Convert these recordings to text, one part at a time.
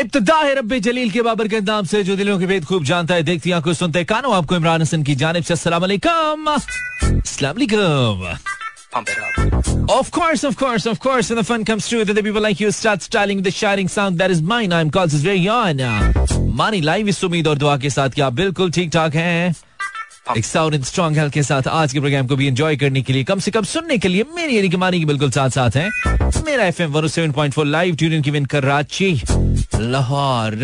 इब्तदा है रब्बे जलील के बाबर के नाम से जो दिलों के भेद खूब जानता है देखती आँखों सुनते कानों आपको इमरान हसन की जानिब से अस्सलाम वालेकुम अस्सलाम वालेकुम Of course, of course, of course, and the fun comes through that the people like you start styling the shining sound that is mine. I'm called is very on. Maani live इस उम्मीद और दुआ के साथ क्या बिल्कुल ठीक ठाक हैं? एक साउंड एंड स्ट्रॉन्ग हेल्थ के साथ आज के प्रोग्राम को भी एंजॉय करने के लिए कम से कम सुनने के लिए मेरी यानी कि मानी की बिल्कुल साथ साथ हैं। मेरा F M seven point four live tune की विन कराची लाहौर,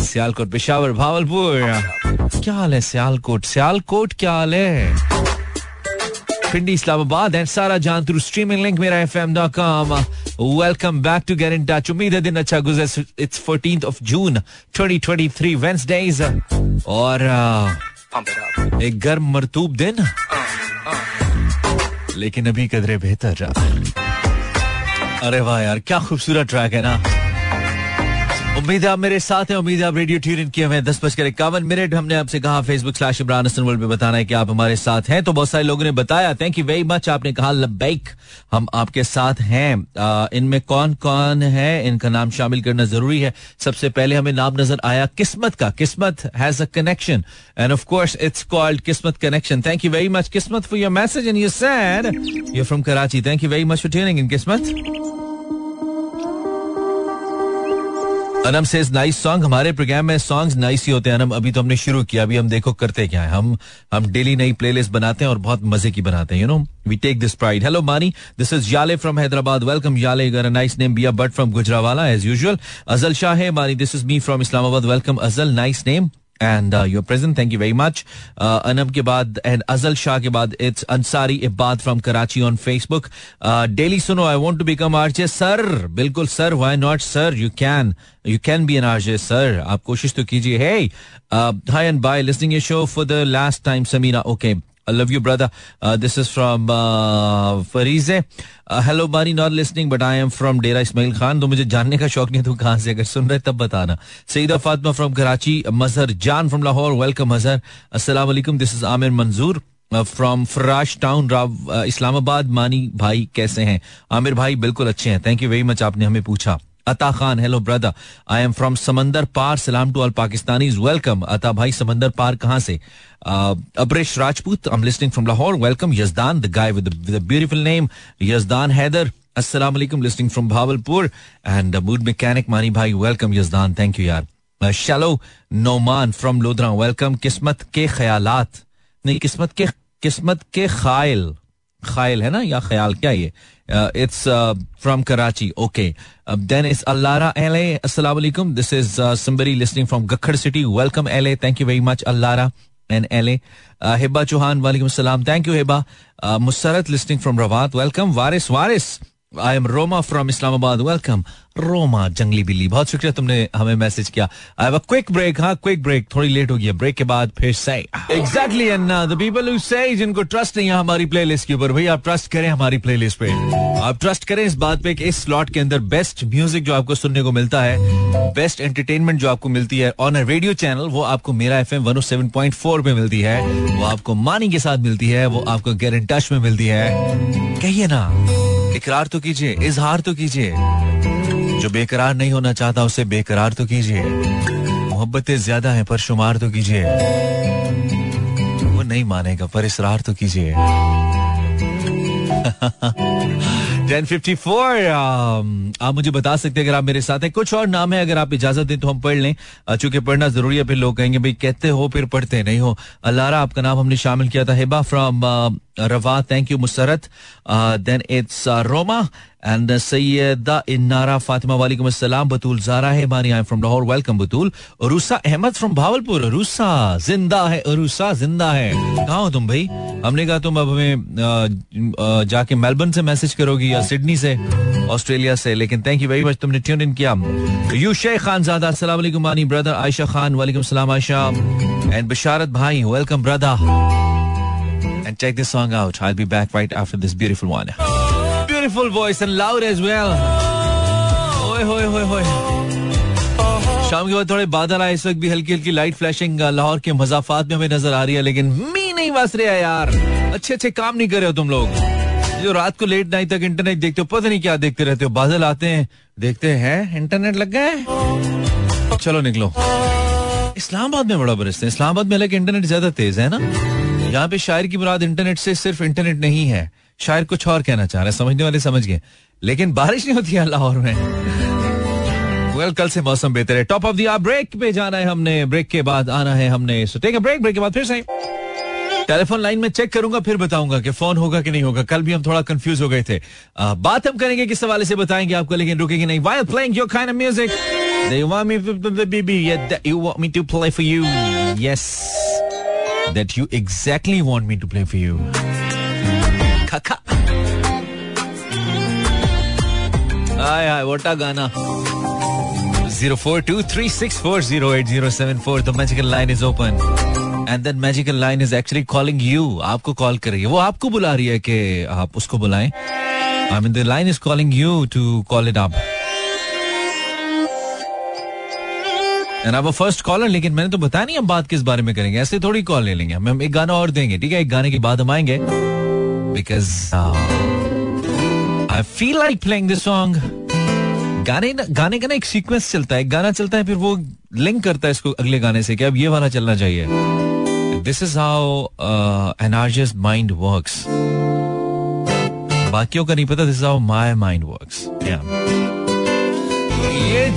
सियालकोट, पेशावर, भावलपुर। क्या हाल है सियालकोट? सियालकोट क्या हाल है? पिंडी, इस्लामाबाद एंड सारा जान थ्रू स्ट्रीमिंग लिंक मेरा F M dot com welcome back to get in touch उम्मीद है दिन अच्छा गुजर। It's fourteen of June twenty twenty three Wednesdays और एक गर्म मरतूब दिन। लेकिन अभी कदरे बेहतर अरे वाह यार, क्या खूबसूरत ट्रैक है ना। उम्मीद है आप मेरे साथ हैं, उम्मीद है आप रेडियो ट्यून किए हुए दस बजकर इक्यावन मिनट हमने आपसे कहा Facebook slash Imran Hasan world पे बताना है कि आप हमारे साथ हैं। तो बहुत सारे लोगों ने बताया थैंक यू वेरी मच आपने कहा लबैक हम आपके साथ हैं। इनमें कौन कौन है? इनका नाम शामिल करना ज़रूरी है। सबसे पहले हमें नाम नज़र आया किस्मत का। Kismat has a connection and of course it's called Kismat connection thank you very much Kismat for your message and you said you from Karachi thank you very much for tuning in Kismat. Anam से nice song हमारे programme में song nice ही होते हैं। अनम, अभी तो हमने शुरू किया। अभी हम देखो करते क्या है। हम हम डेली नई प्लेलिस्ट बनाते हैं और बहुत मज़े की बनाते हैं you know we take this pride hello Maani this is Yale from Hyderabad welcome Yale गर नाइस नेम बिया but from Gujranwala as usual Azal Shah है Maani this is me from Islamabad welcome Azal nice name and your present thank you very much अनब के बाद and अजल शाह के बाद it's Ansari Ibad from Karachi on Facebook daily सुनो I want to become RJ sir बिल्कुल sir why not sir you can you can be an RJ sir आप कोशिश तो कीजिए hey hi and bye listening your show for the last time Samina okay Uh, this is from uh, Farize. Uh, hello, Bari, not listening, but I am from Dera Ismail Khan. तो मुझे जानने का शौक नहीं तो कहाँ से? अगर सुन रहे तब बताना। सईदा फातिमा फ्रॉम कराची मजहर जान फ्रॉम लाहौर वेलकम मजहर वालेकुम this is Aamir Manzoor from Farash town Rao Islamabad मानी भाई कैसे हैं? आमिर भाई बिल्कुल अच्छे हैं. थैंक यू वेरी मच आपने हमें पूछा। Ata Khan hello brother I am from समंदर पार, सलाम टू ऑल पाकिस्तानी वेलकम अता भाई, समंदर पार कहाँ से? Abresh Rajput I am listening from Lahore welcome Yazdan the guy with beautiful name Yazdan Haider अस्सलाम वालेकुम listening from Bahawalpur and mood mechanic Mani भाई वेलकम यजदान थैंक यू यार शैलो नोमान फ्रॉम लोधरा वेलकम किस्मत के ख्यालात नहीं किस्मत के किस्मत के खायल खायल है ना या ख्याल क्या ये it's from Karachi okay then is अल्लारा L अस्सलाम वालेकुम this is somebody listening from Gakhar city welcome L A thank you very much अल्लारा and L A Hiba Chauhan वालेकुम सलाम thank you Hiba Musarrat listening from Rawat welcome Waris Waris I am Roma from Islamabad welcome Roma जंगली बिल्ली बहुत शुक्रिया तुमने हमें message किया। I have a quick break हाँ क्विक ब्रेक थोड़ी लेट हो गई है ब्रेक के बाद फिर से exactly and the people who से जिनको ट्रस्ट नहीं है हमारी प्लेलिस्ट के ऊपर भाई आप ट्रस्ट करें हमारी प्लेलिस्ट पे। आप ट्रस्ट करें इस बात पे कि इस स्लॉट के अंदर बेस्ट म्यूज़िक जो आपको सुनने को मिलता है बेस्ट एंटरटेनमेंट जो आपको मिलती है ऑन अ रेडियो चैनल वो आपको मेरा F M one seven point four पे मिलती है। वो आपको मानी के साथ मिलती है, वो आपको टच में मिलती है। कहिए ना। इकरार तो कीजिए इजहार तो कीजिए। जो बेकरार नहीं होना चाहता उसे बेकरार तो कीजिए। मोहब्बतें ज़्यादा हैं पर शुमार तो कीजिए। वो नहीं मानेगा पर इसरार तो कीजिए। 1054 um, आप मुझे बता सकते हैं अगर आप मेरे साथ हैं। कुछ और नाम है अगर आप इजाज़त दें तो हम पढ़ लें। चूँकि पढ़ना ज़रूरी है फिर लोग कहेंगे भाई कहते हो फिर पढ़ते नहीं हो। अल्लाह आपका नाम हमने शामिल किया था हिबा फ्रॉम रवा thank you Musarrat then it's Roma and Syeda Innara Fatima वालेकुम अस्सलाम बतूल जारा है Maani I from Lahore welcome Batool Rusa Ahmed from Bahawalpur Rusa ज़िंदा है रूसा ज़िंदा है कहा हो तुम भाई हमने कहा तुम अब हमें जाके मेलबर्न से मैसेज करोगी या सिडनी से ऑस्ट्रेलिया से लेकिन थैंक यू वेरी मच तुमने ट्यून इन किया यू शेख खान ज़्यादा अस्सलाम वालेकुम मानी ब्रदर आयशा खान वालेकुम सलाम आयशा एंड बशारत भाई welcome brother And check this song out. I'll be back right after this beautiful one. Beautiful voice and loud as well. ओए होए होए होए शाम के बाद थोड़े बादल आए, इस वक्त भी हल्की हल्की लाइट फ्लैशिंग लाहौर के मजाफात में हमें नज़र आ रही है, लेकिन मी नहीं बस रहा यार। अच्छे अच्छे काम नहीं कर रहे हो तुम लोग। जो रात को लेट नाइट तक इंटरनेट देखते हो, पता नहीं क्या देखते रहते हो। बादल आते हैं, देखते हैं इंटरनेट लग गए चलो निकलो। इस्लामाबाद में बड़ा बरसते हैं। इस्लामाबाद में अलग इंटरनेट ज़्यादा तेज है ना? यहाँ पे शायर की मुराद इंटरनेट से सिर्फ़ इंटरनेट नहीं है शायर कुछ और कहना चाह रहे हैं समझने वाले समझ गए लेकिन बारिश नहीं होती है लाहौर में वेल कल से मौसम बेहतर है टॉप ऑफ़ द ब्रेक पे जाना है हमने ब्रेक के बाद आना है हमने so take a break break के बाद फिर से टेलीफोन लाइन में चेक करूँगा फिर बताऊँगा कि फ़ोन होगा कि नहीं होगा कल भी हम थोड़ा कंफ्यूज हो गए थे आ, बात हम करेंगे किस हवाले से बताएँगे आपको लेकिन रुकेंगे नहीं why playing your kind of music yeah, you me to play for you yes that you exactly want me to play for you kaka आय आय वोटा गाना 0423640807 the magical line is open and that magical line is actually calling you आपको call कर रही है वो आपको बुला रही है कि आप उसको बुलाएँ I mean the line is calling you to call it up and अब फ़र्स्ट कॉलर लेकिन मैंने तो बताया नहीं हम बात किस बारे में करेंगे। ऐसे थोड़ी कॉल ले लेंगे हम। एक गाना और देंगे, ठीक है? एक गाने के बाद हम आएँगे। Because I feel like playing this song गाने गाने का ना एक सीक्वेंस चलता है। एक गाना चलता है, फिर वो लिंक करता है इसको अगले गाने से कि अब ये वाला चलना चाहिए। This is how energious mind works बाकियों का नहीं पता this is how my mind works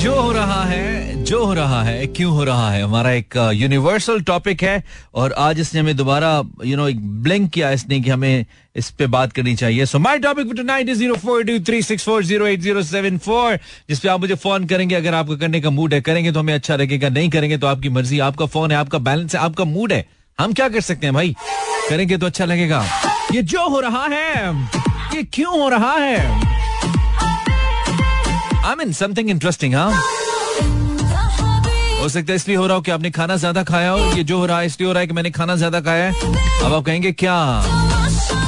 जो हो रहा है, जो हो रहा है, क्यों हो रहा है, हमारा एक यूनिवर्सल टॉपिक है और आज इसने हमें दोबारा यू नो एक ब्लिंक किया इसने कि हमें इस पे बात करनी चाहिए। So my topic tonight is for जिसपे आप मुझे फ़ोन करेंगे, अगर आपका करने का मूड है, करेंगे तो हमें अच्छा लगेगा, नहीं करेंगे तो आपकी मर्ज़ी, आपका फ़ोन है, आपका बैलेंस है, आपका मूड है। हम क्या कर सकते हैं भाई? करेंगे तो अच्छा लगेगा। ये जो हो रहा है, ये क्यों हो रहा है? आई मीन समथिंग इंटरेस्टिंग हाँ हो सकता है इसलिए हो रहा हो कि आपने खाना ज़्यादा खाया हो, ये जो हो रहा है, इसलिए हो रहा है कि मैंने खाना ज़्यादा खाया है। अब आप कहेंगे, क्या?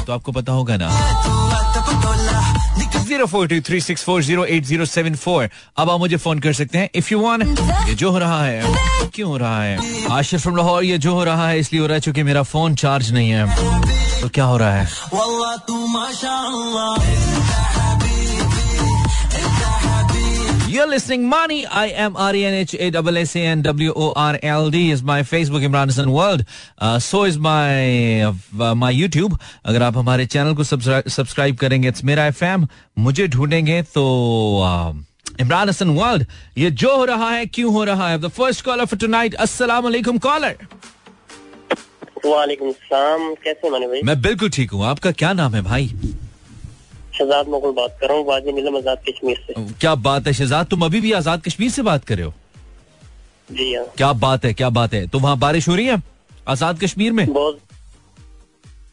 तो आपको पता होगा ना। Zero four two three six four zero eight zero seven four. अब आप मुझे फ़ोन कर सकते हैं। इफ़ यू वांट ये जो हो रहा है, क्यों हो रहा है? आशिफ फ्रॉम लाहौर, ये जो हो रहा है, इसलिए हो रहा है क्योंकि मेरा फ़ोन चार्ज नहीं है। तो क्या हो रहा है? You're listening Money. I am R-E-N-H-A-S-S-A-N-W-O-R-L-D is my Facebook Imran Hassan World. Uh, so is my uh, my YouTube. अगर आप हमारे चैनल को सब्सक्राइब करेंगे इट्स मेरा एफएम मुझे ढूंढेंगे तो इमरान हसन वर्ल्ड ये जो हो रहा है क्यों हो रहा है? The first caller for tonight अस्सलाम वालेकुम कॉलर वालेकुम सलाम. कैसे माने भाई? मैं बिल्कुल ठीक हूँ। आपका क्या नाम है भाई? शहजाद मुगल बात कर रहा हूँ वाजी नीलम आज़ाद कश्मीर से। क्या बात है शहजाद? तुम अभी भी आज़ाद कश्मीर से बात कर रहे हो? जी हाँ। क्या बात है क्या बात है? तो वहाँ बारिश हो रही है आज़ाद कश्मीर में? बहुत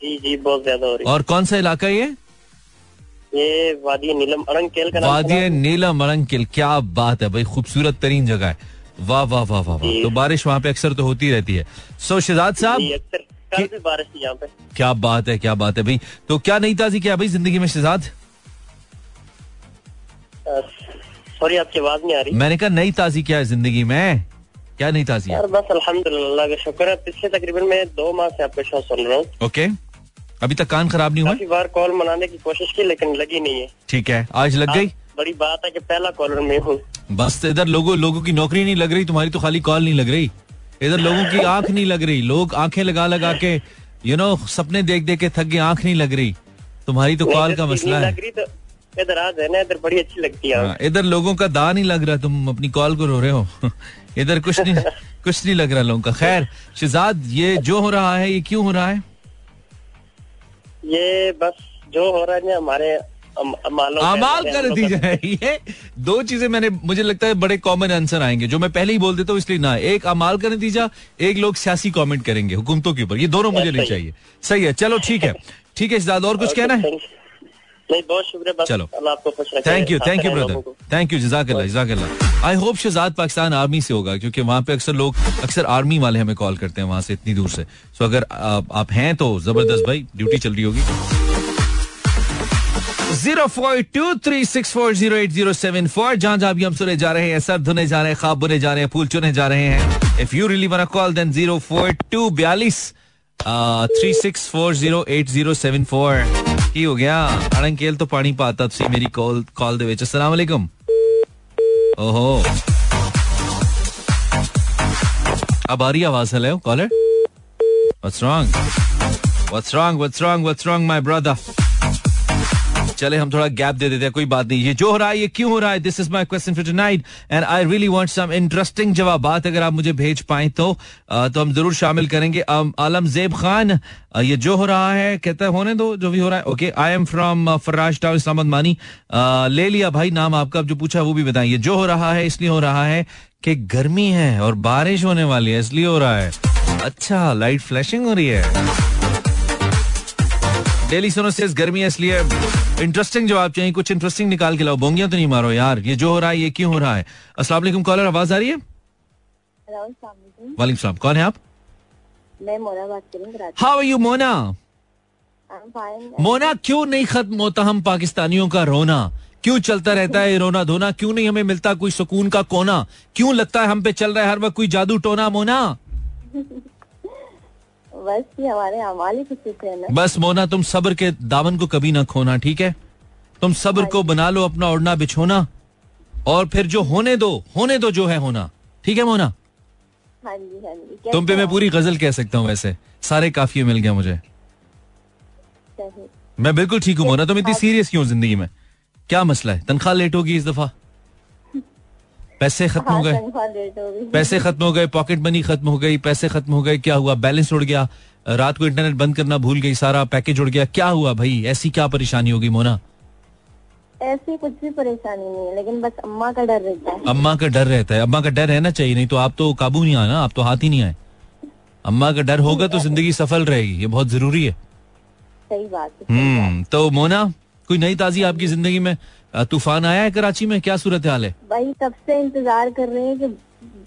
जी जी बहुत ज़्यादा हो रही है। और कौन सा इलाका ये? ये वादी नीलम अरंकेल का वादी नीलम अरंकिल क्या बात है भाई खूबसूरत तरीन जगह है। वाह वाह वाह वाह वाह। जी। तो बारिश वहाँ पे अक्सर तो होती रहती है। सो शहजाद साहब अक्सर। कल भी बारिश थी यहाँ पे। क्या बात है क्या बात है भाई। तो क्या नई ताजी क्या भाई ज़िंदगी में शहजाद? सॉरी आपकी आवाज़ नहीं आ रही। मैंने कहा नई ताजी क्या है ज़िंदगी में? क्या नई ताजी यार बस अल्हम्दुलिल्लाह का शुक्र है। पिछले तकरीबन मैं दो माह से आपका शो सुन रहा हूँ। ओके। अभी तक कान खराब नहीं हुआ काफ़ी बार कॉल मनाने की कोशिश की लेकिन लगी नहीं है। ठीक है। आज लग गई? बड़ी बात है कि पहला कॉलर में हूँ। बस इधर लोगों लोगों की नौकरी नहीं लग रही तुम्हारी तो खाली कॉल नहीं लग रही। इधर लोगों की आँख नहीं लग रही। लोग आँखें लगा लगा के यू नो सपने देख देख के थक गए आँख नहीं लग रही। तुम्हारी तो कॉल का मसला है। तो इधर आ जाए ना इधर बड़ी अच्छी लगती है हाँ, इधर लोगों का दा नहीं लग रहा तुम अपनी कॉल को रो रहे हो। इधर कुछ नहीं कुछ नहीं लग रहा लोगों का। खैर शिजाद ये जो हो रहा है ये क्यों हो रहा है? ये बस जो हो रहा है हमारे अमालों पे, अमाल हमारे का अमलों नतीजा है ये दो चीज़ें मैंने मुझे लगता है बड़े कॉमन आंसर आएँगे जो मैं पहले ही बोल देता हूँ इसलिए ना एक अमाल का नतीजा एक लोग सियासी कमेंट करेंगे हुकूमतों के ऊपर। ये दोनों मुझे नहीं चाहिए। सही है चलो ठीक है। ठीक है शहजाद और कुछ कहना है? नहीं। बहुत शुक्रिया चलो। आपको thank you thank you brother thank you जजाकल्ला जजाकल्ला I hope Shahzad Pakistan army से होगा क्योंकि वहाँ पे अक्सर लोग अक्सर आर्मी वाले हमें कॉल करते हैं वहाँ से इतनी दूर से। सो अगर आप हैं तो ज़बरदस्त भाई ड्यूटी चल रही होगी। zero four two three six four zero eight zero seven four जहां जहां भी हम सुने जा रहे हैं सर धुने जा रहे हैं खाब बुने जा रहे हैं फूल चुने जा रहे हैं if you really want call then zero four two बयालीस three six four zero eight zero seven four ਕੀ ਹੋ ਗਿਆ ਅਣਕੇਲ ਤੋਂ ਪਾਣੀ ਪਾਤਾ ਤੁਸੀਂ ਮੇਰੀ ਕਾਲ ਕਾਲ ਦੇ ਵਿੱਚ ਅਸਲਾਮ ਅਲੈਕੁਮ ओहो अब आ रही आवाज hello caller what's wrong what's wrong what's wrong what's wrong my brother चले, हम थोड़ा गैप दे देते हैं, कोई बात नहीं। ये जो हो रहा है, ये क्यों हो रहा है? This is my question for tonight and I really want some interesting जवाब अगर आप मुझे भेज पाए तो तो हम ज़रूर शामिल करेंगे। आलम जेब खान ये जो हो रहा है, कहता है, होने दो, जो भी हो रहा है। Okay I am from Farraz town Islamabad Mani ले लिया भाई नाम आपका जो पूछा वो भी बताएँ। ये जो हो रहा है, इसलिए हो रहा है कि गर्मी है और बारिश होने वाली है, इसलिए हो रहा है। अच्छा लाइट फ्लैशिंग हो रही है। डेली सुनो से गर्मी है इसलिए इंटरेस्टिंग जवाब चाहिए कुछ इंटरेस्टिंग निकाल के लाओ। बोंगिया तो नहीं मारो यार ये जो हो रहा है ये क्यों हो रहा है? अस्सलाम कॉलर आवाज़ आ रही है? वालेकुम सलाम कौन है आप? मैं मोना बात करूँ how are you Mona? Mona क्यों नहीं खत्म होता हम पाकिस्तानियों का रोना? क्यों चलता रहता है रोना धोना? क्यों नहीं हमें मिलता कोई सुकून का कोना? क्यों लगता है हम पे चल रहा है हर वक्त कोई जादू टोना मोना? बस ये हमारे अमाल ही कुछ है बस मोना तुम सब्र के दामन को कभी ना खोना ठीक है? तुम सब्र को बना लो अपना ओढ़ना बिछोना और फिर जो होने दो होने दो जो है होना ठीक है मोना? हाँ जी हाँ जी। तुम पे मैं पूरी गज़ल कह सकता हूँ वैसे। सारे काफ़ी मिल गया मुझे। मैं बिल्कुल ठीक हूँ मोना तुम इतनी सीरियस क्यों ज़िंदगी में? क्या मसला है? तनख्वाह लेट होगी इस दफ़ा। पैसे खत्म हो हाँ, गए पैसे खत्म हो गए पॉकेट मनी खत्म हो गई पैसे खत्म हो गए क्या हुआ? बैलेंस उड़ गया। रात को इंटरनेट बंद करना भूल गई सारा पैकेज उड़ गया। क्या हुआ भाई? ऐसी क्या परेशानी होगी मोना? ऐसी कुछ भी परेशानी नहीं है लेकिन बस अम्मा का डर रहता है। अम्मा का डर रहता है। अम्मा का डर रहना चाहिए नहीं तो आप तो काबू नहीं आना आप तो हाथ ही नहीं आए। अम्मा का डर होगा तो ज़िंदगी सफल रहेगी ये बहुत ज़रूरी है। सही बात है हम्म तो मोना कोई नई ताजी आपकी ज़िंदगी में तूफ़ान आया है कराची में? क्या सूरत हाल है? भाई तब से इंतज़ार कर रहे हैं कि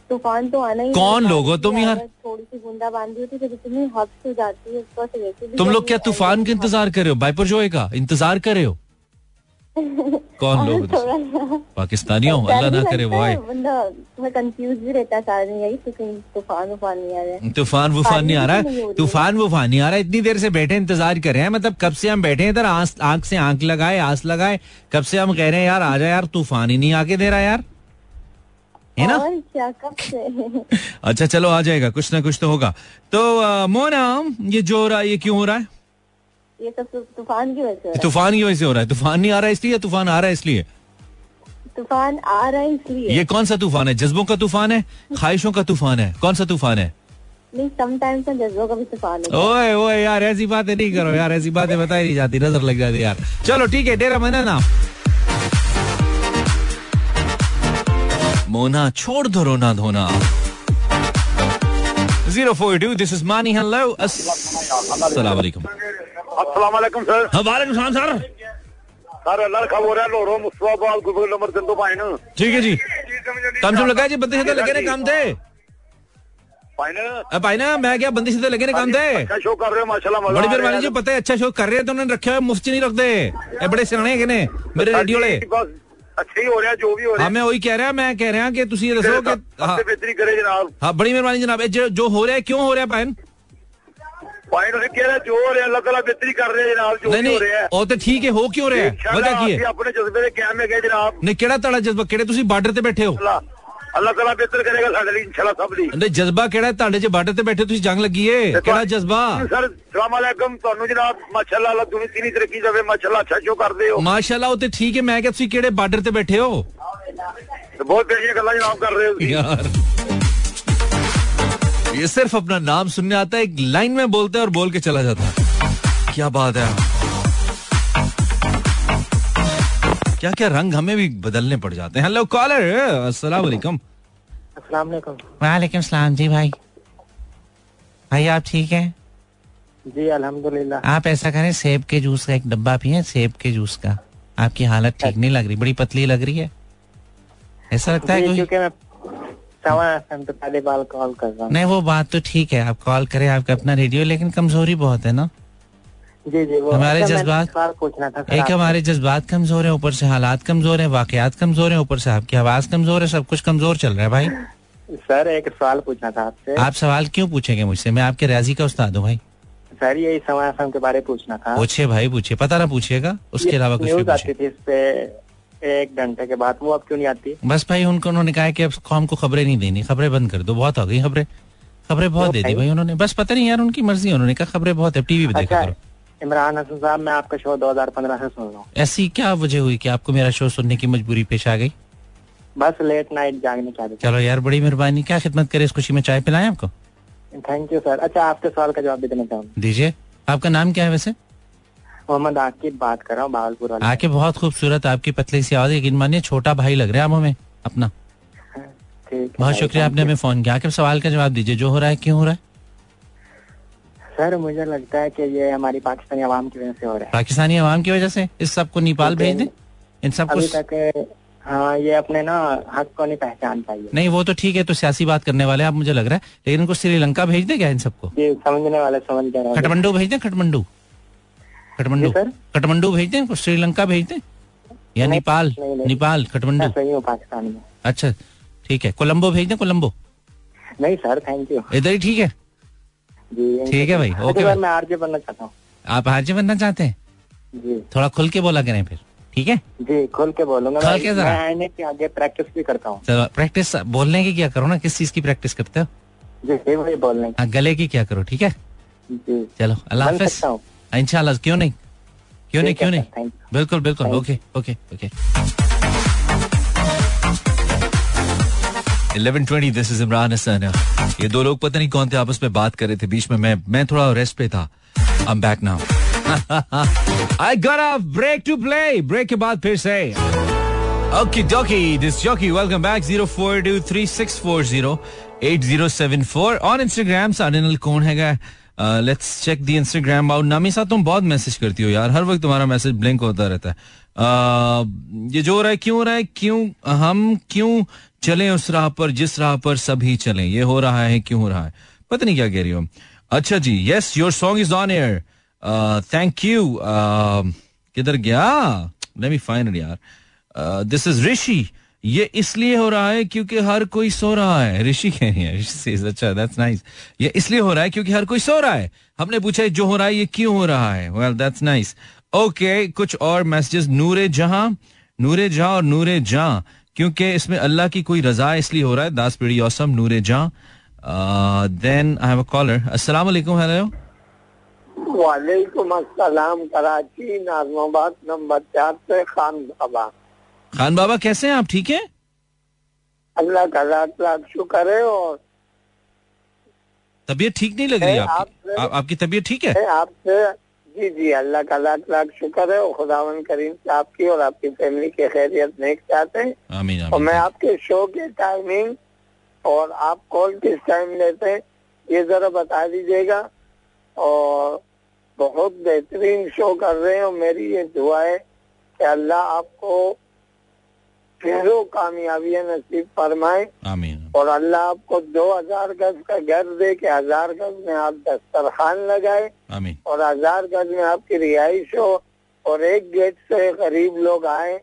तूफ़ान तो आना ही कौन लोग हो तुम यार थोड़ी सी बूंदा बांधी होती है इतनी हद हो जाती है तुम लोग क्या तूफ़ान का इंतज़ार कर रहे हो? बाइपर जोए का इंतज़ार कर रहे हो? कौन लोग? पाकिस्तानी हो अल्लाह ना करे वो कंफ्यूज भी रहता है यही तो तूफ़ान वूफान नहीं आ रहा है। तूफ़ान वूफान नहीं आ रहा है? तूफ़ान वूफान नहीं आ रहा? है इतनी देर से बैठे इंतज़ार कर रहे हैं। मतलब कब से हम बैठे हैं इधर? आँख से आँख लगाए आस लगाए। कब से हम कह रहे हैं यार आ जाए यार तूफ़ान ही नहीं आके दे रहा यार। है ना? अच्छा चलो आ जाएगा। कुछ ना कुछ तो होगा। तो मोना ये जो हो रहा है ये क्यों हो रहा है? ये सब तूफ़ान की वजह से तूफ़ान की वजह से हो रहा है। तूफ़ान नहीं आ रहा है इसलिए तूफ़ान आ रहा है इसलिए? तूफ़ान आ रहा है इसलिए। ये कौन सा तूफ़ान है? जज्बों का तूफ़ान है? ख्वाहिशों का तूफ़ान है? कौन सा तूफ़ान है? नहीं समटाइम्स जज्बों का भी तूफ़ान है। ओए ओए यार ऐसी बातें नहीं करो यार ऐसी बातें बताई नहीं जाती। नज़र लग जाती यार। चलो ठीक है डेरा मना नाम मोना छोड़ दो रोना धोना। Zero four two this is Maani hello अस्सलाम सर। हाँ वालेकुम सलाम सर। सर लड़का बोल रहा है लोरो मुस्तफाबाद गुरबुल नंबर चंदो पाइन ठीक है जी। काम जो लगा जी बंदे से लगे ने काम थे मैं क्या बंदी से लगे ने काम थे अच्छा शो कर रहे हो माशाल्लाह बड़ी मेहरबानी जी पता है अच्छा शो कर रहे हैं तो उन्होंने रखे हुए मुफ़्त नहीं रखते। ये बड़े है ने मेरे रेडियो वाले। अच्छा ही हो रहा जो भी हो रहा हाँ। मैं वही कह रहा मैं कह रहा कि तुम ये दसो कि हाँ। बेहतरी करे जनाब। हाँ बड़ी मेहरबानी जनाब। जो, जो हो रहा है क्यों हो रहा है पाइन पाइन उसे कह रहा है जो हो रहा है अल्लाह ताला बेहतरी कर रहे हैं जनाब जो नहीं भी हो रहा है ਉਹ ਤੇ ਠੀਕ ਹੈ ਹੋ ਕਿਉਂ ਰਿਹਾ ਹੈ ਵਜ੍ਹਾ ਕੀ ਹੈ अपने जज्बे ਦੇ ਕਾਇਮ ਹੈਗੇ जनाब ਨਹੀਂ ਕਿਹੜਾ ਤੁਹਾਡਾ ਜਜ਼ਬਾ ਕਿਹੜੇ ਤੁਸੀਂ ਬਾਰਡਰ ਤੇ ਬੈਠੇ ਹੋ अल्लाह अल्लाह ताला बेहतर करेगा ਸਾਡੇ ਲਈ इंशाल्लाह सब ਲਈ ਨਹੀਂ ਜਜ਼ਬਾ ਕਿਹੜਾ ਤੁਹਾਡੇ ਜੇ ਬਾਰਡਰ ਤੇ ਬੈਠੇ ਤੁਸੀਂ ਜੰਗ ਲੱਗੀ ਏ ਕਿਹੜਾ ਜਜ਼ਬਾ ਸਰ ਸਲਾਮ ਅਲੈਕਮ ਤੁਹਾਨੂੰ ਜਨਾਬ ਮਾਸ਼ਾਅੱਲਾ ਅੱਲਾਹ ਦੁਨੀ ਤੀਨੀ ਤਰੱਕੀ ਜਾਵੇ ਮਾਸ਼ਾਅੱਲਾ ਅੱਛਾ ਸ਼ੋ ਕਰਦੇ ਹੋ ਮਾਸ਼ਾਅੱਲਾ ਉਹ ਤੇ ਠੀਕ ਹੈ ਮੈਂ ਕਿਹਾ ਤੁਸੀਂ ਕਿਹੜੇ ਬਾਰਡਰ ਤੇ ਬੈਠੇ ਹੋ ਬਹੁਤ ਪਿਆਰੀਆਂ ਗੱਲਾਂ ਜਨਾਬ ਕਰ ਰਹੇ ਹੋ ਤੁਸੀਂ यार ये सिर्फ़ अपना नाम सुनने आता है एक लाइन में बोलता है और बोल के चला जाता है। क्या बात है। क्या क्या रंग हमें भी बदलने पड़ जाते हैं। हेलो कॉलर अस्सलाम वालेकुम। वालेकुम। वालेकुम सलाम जी भाई। भाई आप ठीक हैं? जी अल्हम्दुलिल्लाह। आप ऐसा करें सेब के जूस का एक डब्बा पिए सेब के जूस का। आपकी हालत ठीक नहीं लग रही बड़ी पतली लग रही है। ऐसा लगता है कोई क्योंकि मैं सवा एफएम पे पहली बार कॉल कर रहा हूँ। नहीं वो बात तो ठीक है आप कॉल करें आपका अपना रेडियो लेकिन कमज़ोरी बहुत है ना? जी जी वो हमारे अच्छा, जज्बात- पूछना था एक हमारे जज्बात कमज़ोर है ऊपर से हालात कमज़ोर है वाकयात कमज़ोर है ऊपर से आपकी आवाज़ कमज़ोर है सब कुछ कमज़ोर चल रहा है भाई। सर एक सवाल पूछना था आपसे। आप सवाल क्यों पूछेंगे मुझसे? मैं आपके रियाजी का उस्ताद हूँ भाई। सर यही समय एफएम के बारे में पूछना था। पूछे भाई पूछे पता ना पूछिएगा उसके अलावा कुछ न्यूज़ आती थी इस पे एक घंटे के बाद वो अब क्यों नहीं आती? बस भाई उनको उन्होंने कहा कि अब कौम को खबरें नहीं देनी खबरें बंद कर दो बहुत हो गई खबरें। खबरें बहुत दे दी भाई? उन्होंने। बस पता नहीं यार उनकी मर्ज़ी उन्होंने कहा खबरें बहुत है टीवी पे देखा अच्छा करो। इमरान हसन साहब मैं आपका शो 2015 से सुन रहा हूँ। ऐसी क्या वजह हुई कि आपको मेरा शो सुनने की मजबूरी पेश आ गई? बस लेट नाइट जागने की चलो यार बड़ी मेहरबानी। क्या खिदमत करे इस खुशी में? चाय पिलाएँ आपको? थैंक यू सर अच्छा आपके सवाल का जवाब भी देना चाहूँगा। दीजिए। आपका नाम क्या है वैसे? मोहम्मद आकिब बात कर रहा हूँ भावलपुर वाले। आके बहुत खूबसूरत आपकी पतली सी आवाज़ यकीन मानिए छोटा भाई लग रहा है आप हमें अपना। ठीक बहुत शुक्रिया आपने हमें फ़ोन किया। आके सवाल का जवाब दीजिए जो हो रहा है क्यों हो रहा है? सर मुझे लगता है कि ये हमारी पाकिस्तानी आवाम की वजह से हो रहा है। पाकिस्तानी अवाम की वजह से? इस सबको नेपाल भेज दें? इन सबको अभी तक हाँ ये अपने ना हक को नहीं पहचान पाई नहीं वो तो ठीक है तो सियासी बात करने वाले आप मुझे लग रहा है। लेकिन इनको श्रीलंका भेज दे क्या इन सबको समझने वाले समझ गए। खटमंडू भेज दें खटमंडू? सर। खटमंडू भेज दें श्रीलंका भेज दें या नेपाल। नेपाल सही हूँ पाकिस्तान में अच्छा ठीक है। कोलंबो भेज दें कोलंबो? नहीं सर थैंक यू इधर ही ठीक है? ठीक है भाई, अच्छा, ओके मैं आरजे बनना चाहता हूँ। आप हाजी बनना चाहते हैं? जी। थोड़ा खुल के बोला करें फिर ठीक है? जी खुल के बोलूँगा। खोल के मैं आगे प्रैक्टिस भी करता हूँ। प्रैक्टिस बोलने की क्या करो ना? किस चीज़ की प्रैक्टिस करते हो? जी वही बोलने हाँ, गले की क्या करो ठीक है? चलो अल्लाह हाफिज। इंशाल्लाह क्यों नहीं? क्यों नहीं क्यों नहीं? सर. बिल्कुल बिल्कुल okay okay okay 1120 this is Imran Hasan ये दो लोग पता नहीं कौन थे आपस में बात कर रहे थे बीच में मैं मैं थोड़ा रेस्ट पे था। I am back now I got a break to play break के बाद फिर से। Okay dokey this jockey welcome back 0423640874 on Instagram साडिनल कौन हैगा let's check the Instagram out नामी साथ तुम बहुत मैसेज करती हो यार। हर वक्त तुम्हारा मैसेज ब्लिंक होता रहता है। Uh, ये जो हो रहा है क्यों हो रहा है? क्यों हम क्यों चले उस राह पर जिस राह पर सभी चले? ये हो रहा है क्यों हो रहा है? पता नहीं क्या कह रही हो। अच्छा जी yes your song is on air thank you किधर गया? लेट मी यार। दिस इज़ ऋषि ये इसलिए हो रहा है क्योंकि हर कोई सो रहा है। ऋषि कह रही है अच्छा दैट्स नाइस ये इसलिए हो रहा है क्योंकि हर कोई सो रहा है। हमने पूछा है, जो हो रहा है ये क्यों हो रहा है? वेल दैट्स नाइस ओके कुछ और मैसेजेस नूरे जहाँ नूरे जहाँ और नूरे जहाँ क्योंकि इसमें अल्लाह की कोई रजा इसलिए हो रहा है। दास पीढ़ी awesome Noore Jahan. Then I have a caller अस्सलाम वालेकुम हेलो वालेकुम अस्सलाम कराची नाजमाबाद नंबर चार से खान बाबा। खान बाबा कैसे हैं आप? ठीक हैं? अल्लाह का लाख लाख शुक्र है और तबीयत ठीक नहीं लग रही आपकी? आप, आपकी तबीयत ठीक है? आपसे जी जी अल्लाह का लाख लाख शुक्र है और खुदावन करीम से आपकी और आपकी फैमिली की खैरियत नेक चाहते हैं। आमीन और मैं आपके शो के टाइमिंग और आप कॉल किस टाइम लेते हैं ये जरा बता दीजिएगा। और बहुत बेहतरीन शो कर रहे हैं और मेरी ये दुआ है कि अल्लाह आपको फिर कामयाबी नसीब फरमाए। आमीन। और अल्लाह आपको दो हज़ार गज का घर दे के हज़ार गज में आप दस्तरखान लगाए। आमीन। और हज़ार गज में आपकी रिहाइश हो और एक गेट से गरीब लोग आए।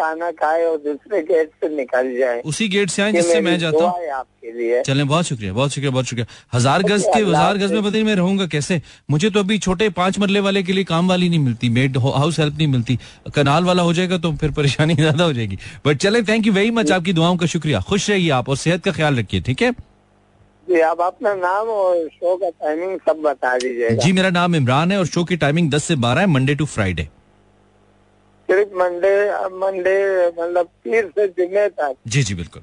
खाना खाए और दूसरे गेट से निकल जाए। उसी गेट से आए जिससे मैं जाता हूँ। आपके लिए। चलें बहुत शुक्रिया बहुत शुक्रिया बहुत शुक्रिया। हज़ार गज के हज़ार गज में। पता नहीं मैं रहूँगा कैसे। मुझे तो अभी छोटे पाँच मरले वाले के लिए काम वाली नहीं मिलती मेड हाउस हेल्प नहीं मिलती। कनाल वाला हो जाएगा तो फिर परेशानी ज़्यादा हो जाएगी। बट चले थैंक यू वेरी मच आपकी दुआओं का शुक्रिया। खुश रहिए आप और सेहत का ख्याल रखिए ठीक है? जी आप अपना नाम और शो का टाइमिंग सब बता दीजिए जी मेरा नाम इमरान है और शो की टाइमिंग दस से बारह है मंडे टू फ्राइडे सिर्फ़ मंडे मंडे मतलब पीर से जुम्मे तक। जी जी बिल्कुल।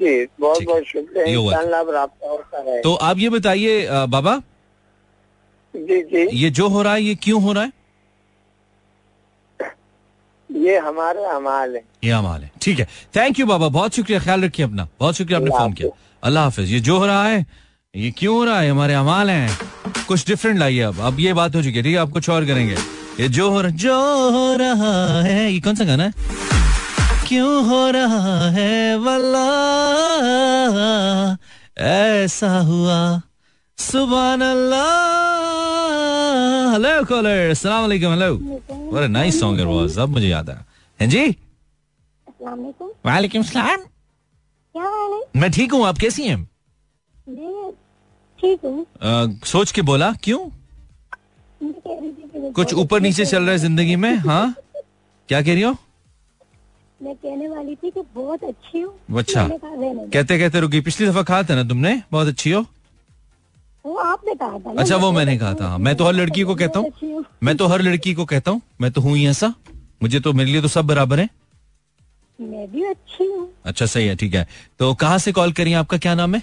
जी बहुत बहुत शुक्रिया। तो आप ये बताइए बाबा। जी जी। ये जो हो रहा है ये क्यों हो रहा है? ये हमारे अमाल है। ये अमाल है। ठीक है। थैंक यू बाबा। बहुत शुक्रिया। ख्याल रखिए अपना। बहुत शुक्रिया आपने फ़ोन किया। अल्लाह हाफिज। ये जो हो रहा है ये क्यों हो रहा है? हमारे अमाल हैं। कुछ डिफरेंट लाइए अब अब ये बात हो चुकी है। ठीक है आप कुछ और करेंगे। ये जो हो रहा जो हो रहा है ये कौन सा गाना है? क्यों हो रहा है वल्ला? ऐसा हुआ सुबह अल्लाह हेलो कॉलर अस्सलाम वालेकुम hello what a nice song it was अब मुझे याद आया। हैं जी? अस्सलाम वालेकुम। वालेकुम सलाम। मैं ठीक हूँ आप कैसी हैं? ठीक हूँ। सोच के बोला क्यों? कुछ ऊपर नीचे चल रहा है ज़िंदगी में? हाँ? क्या कह रही हो? मैं कहने वाली थी कि बहुत अच्छी हूँ। अच्छा। कहते कहते रुकी। पिछली दफ़ा कहा था ना तुमने? बहुत अच्छी हो। वो आपने कहा था अच्छा वो मैंने कहा था। मैं तो हर लड़की को कहता हूँ। मैं तो हर लड़की को कहता हूँ। मैं तो हूँ ही ऐसा। मुझे तो मेरे लिए तो सब बराबर है। मैं भी अच्छी हूँ। अच्छा सही है ठीक है। तो कहाँ से कॉल करिए आपका? क्या नाम है?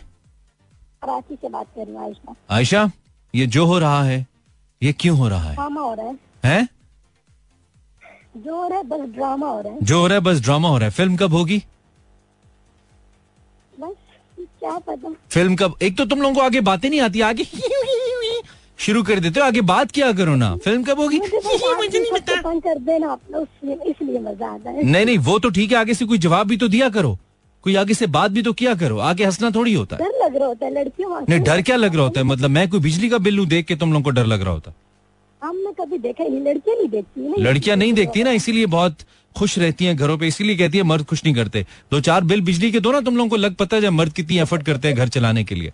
कराची से बात कर रही हूँ आयुष्मान आयशा ये जो हो रहा है ये क्यों हो रहा है? ड्रामा हो रहा है। हैं? जो हो रहा है बस ड्रामा हो रहा है। जो हो रहा है बस ड्रामा हो रहा है। फ़िल्म कब होगी? बस क्या पता। फ़िल्म कब? एक तो तुम लोगों को आगे बातें नहीं आती आगे शुरू कर देते हो आगे बात क्या करो ना। फ़िल्म कब होगी? मुझे बस आपकी सबको कर देना आप लोग इसलिए मज़ा आता है। नहीं नहीं वो तो ठीक है आगे से कोई जवाब भी तो दिया करो। कोई आगे से बात भी तो किया करो आगे हंसना थोड़ी होता है। डर लग रहा होता है लड़कियों नहीं डर क्या लग रहा होता है? मतलब मैं कोई बिजली का बिल देख के तुम लोग को डर लग रहा होता हमने कभी देखा ही लड़कियाँ नहीं देखती लड़कियाँ नहीं देखती ना इसीलिए बहुत खुश रहती हैं घरों पे इसीलिए कहती है मर्द खुश नहीं करते। दो चार बिल बिजली के दो ना तुम लोगों को लग पता है जब मर्द कितनी एफर्ट करते हैं घर चलाने के लिए।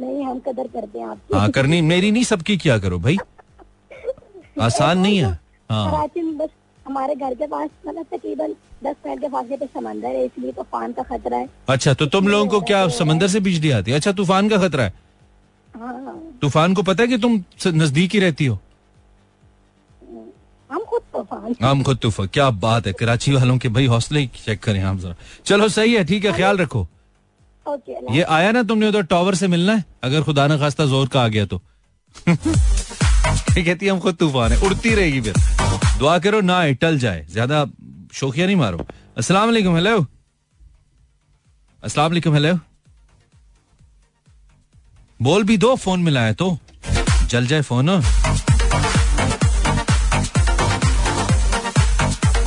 नहीं हम कदर करते हैं हाँ करनी मेरी नहीं सबकी क्या करो भाई। आसान नहीं है। हाँ। बस हमारे घर के पास मतलब तकरीबन दस मिनट के फासले पे समंदर है इसलिए तूफ़ान का खतरा है। अच्छा तो तुम लोगों को क्या समंदर से बिजली आती है? अच्छा तूफ़ान का खतरा है। हाँ। तूफ़ान को पता है कि तुम नज़दीक ही रहती हो? हम खुद तूफ़ान। हम खुद तूफ़ान। क्या बात है कराची वालों के भाई हौसले चेक करें हम जरा। चलो सही है ठीक है ख्याल रखो। ओके ये आया ना तुमने उधर टॉवर से मिलना है? अगर खुदा न खास्ता ज़ोर का आ गया तो। कहती हम खुद तूफ़ान है। उड़ती रहेगी फिर। दुआ करो ना टल जाए। ज़्यादा शोखिया नहीं मारो। अस्सलाम वालेकुम हेलो अस्सलाम वालेकुम हेलो बोल भी दो, फ़ोन मिलाया तो। जल जाए फ़ोन।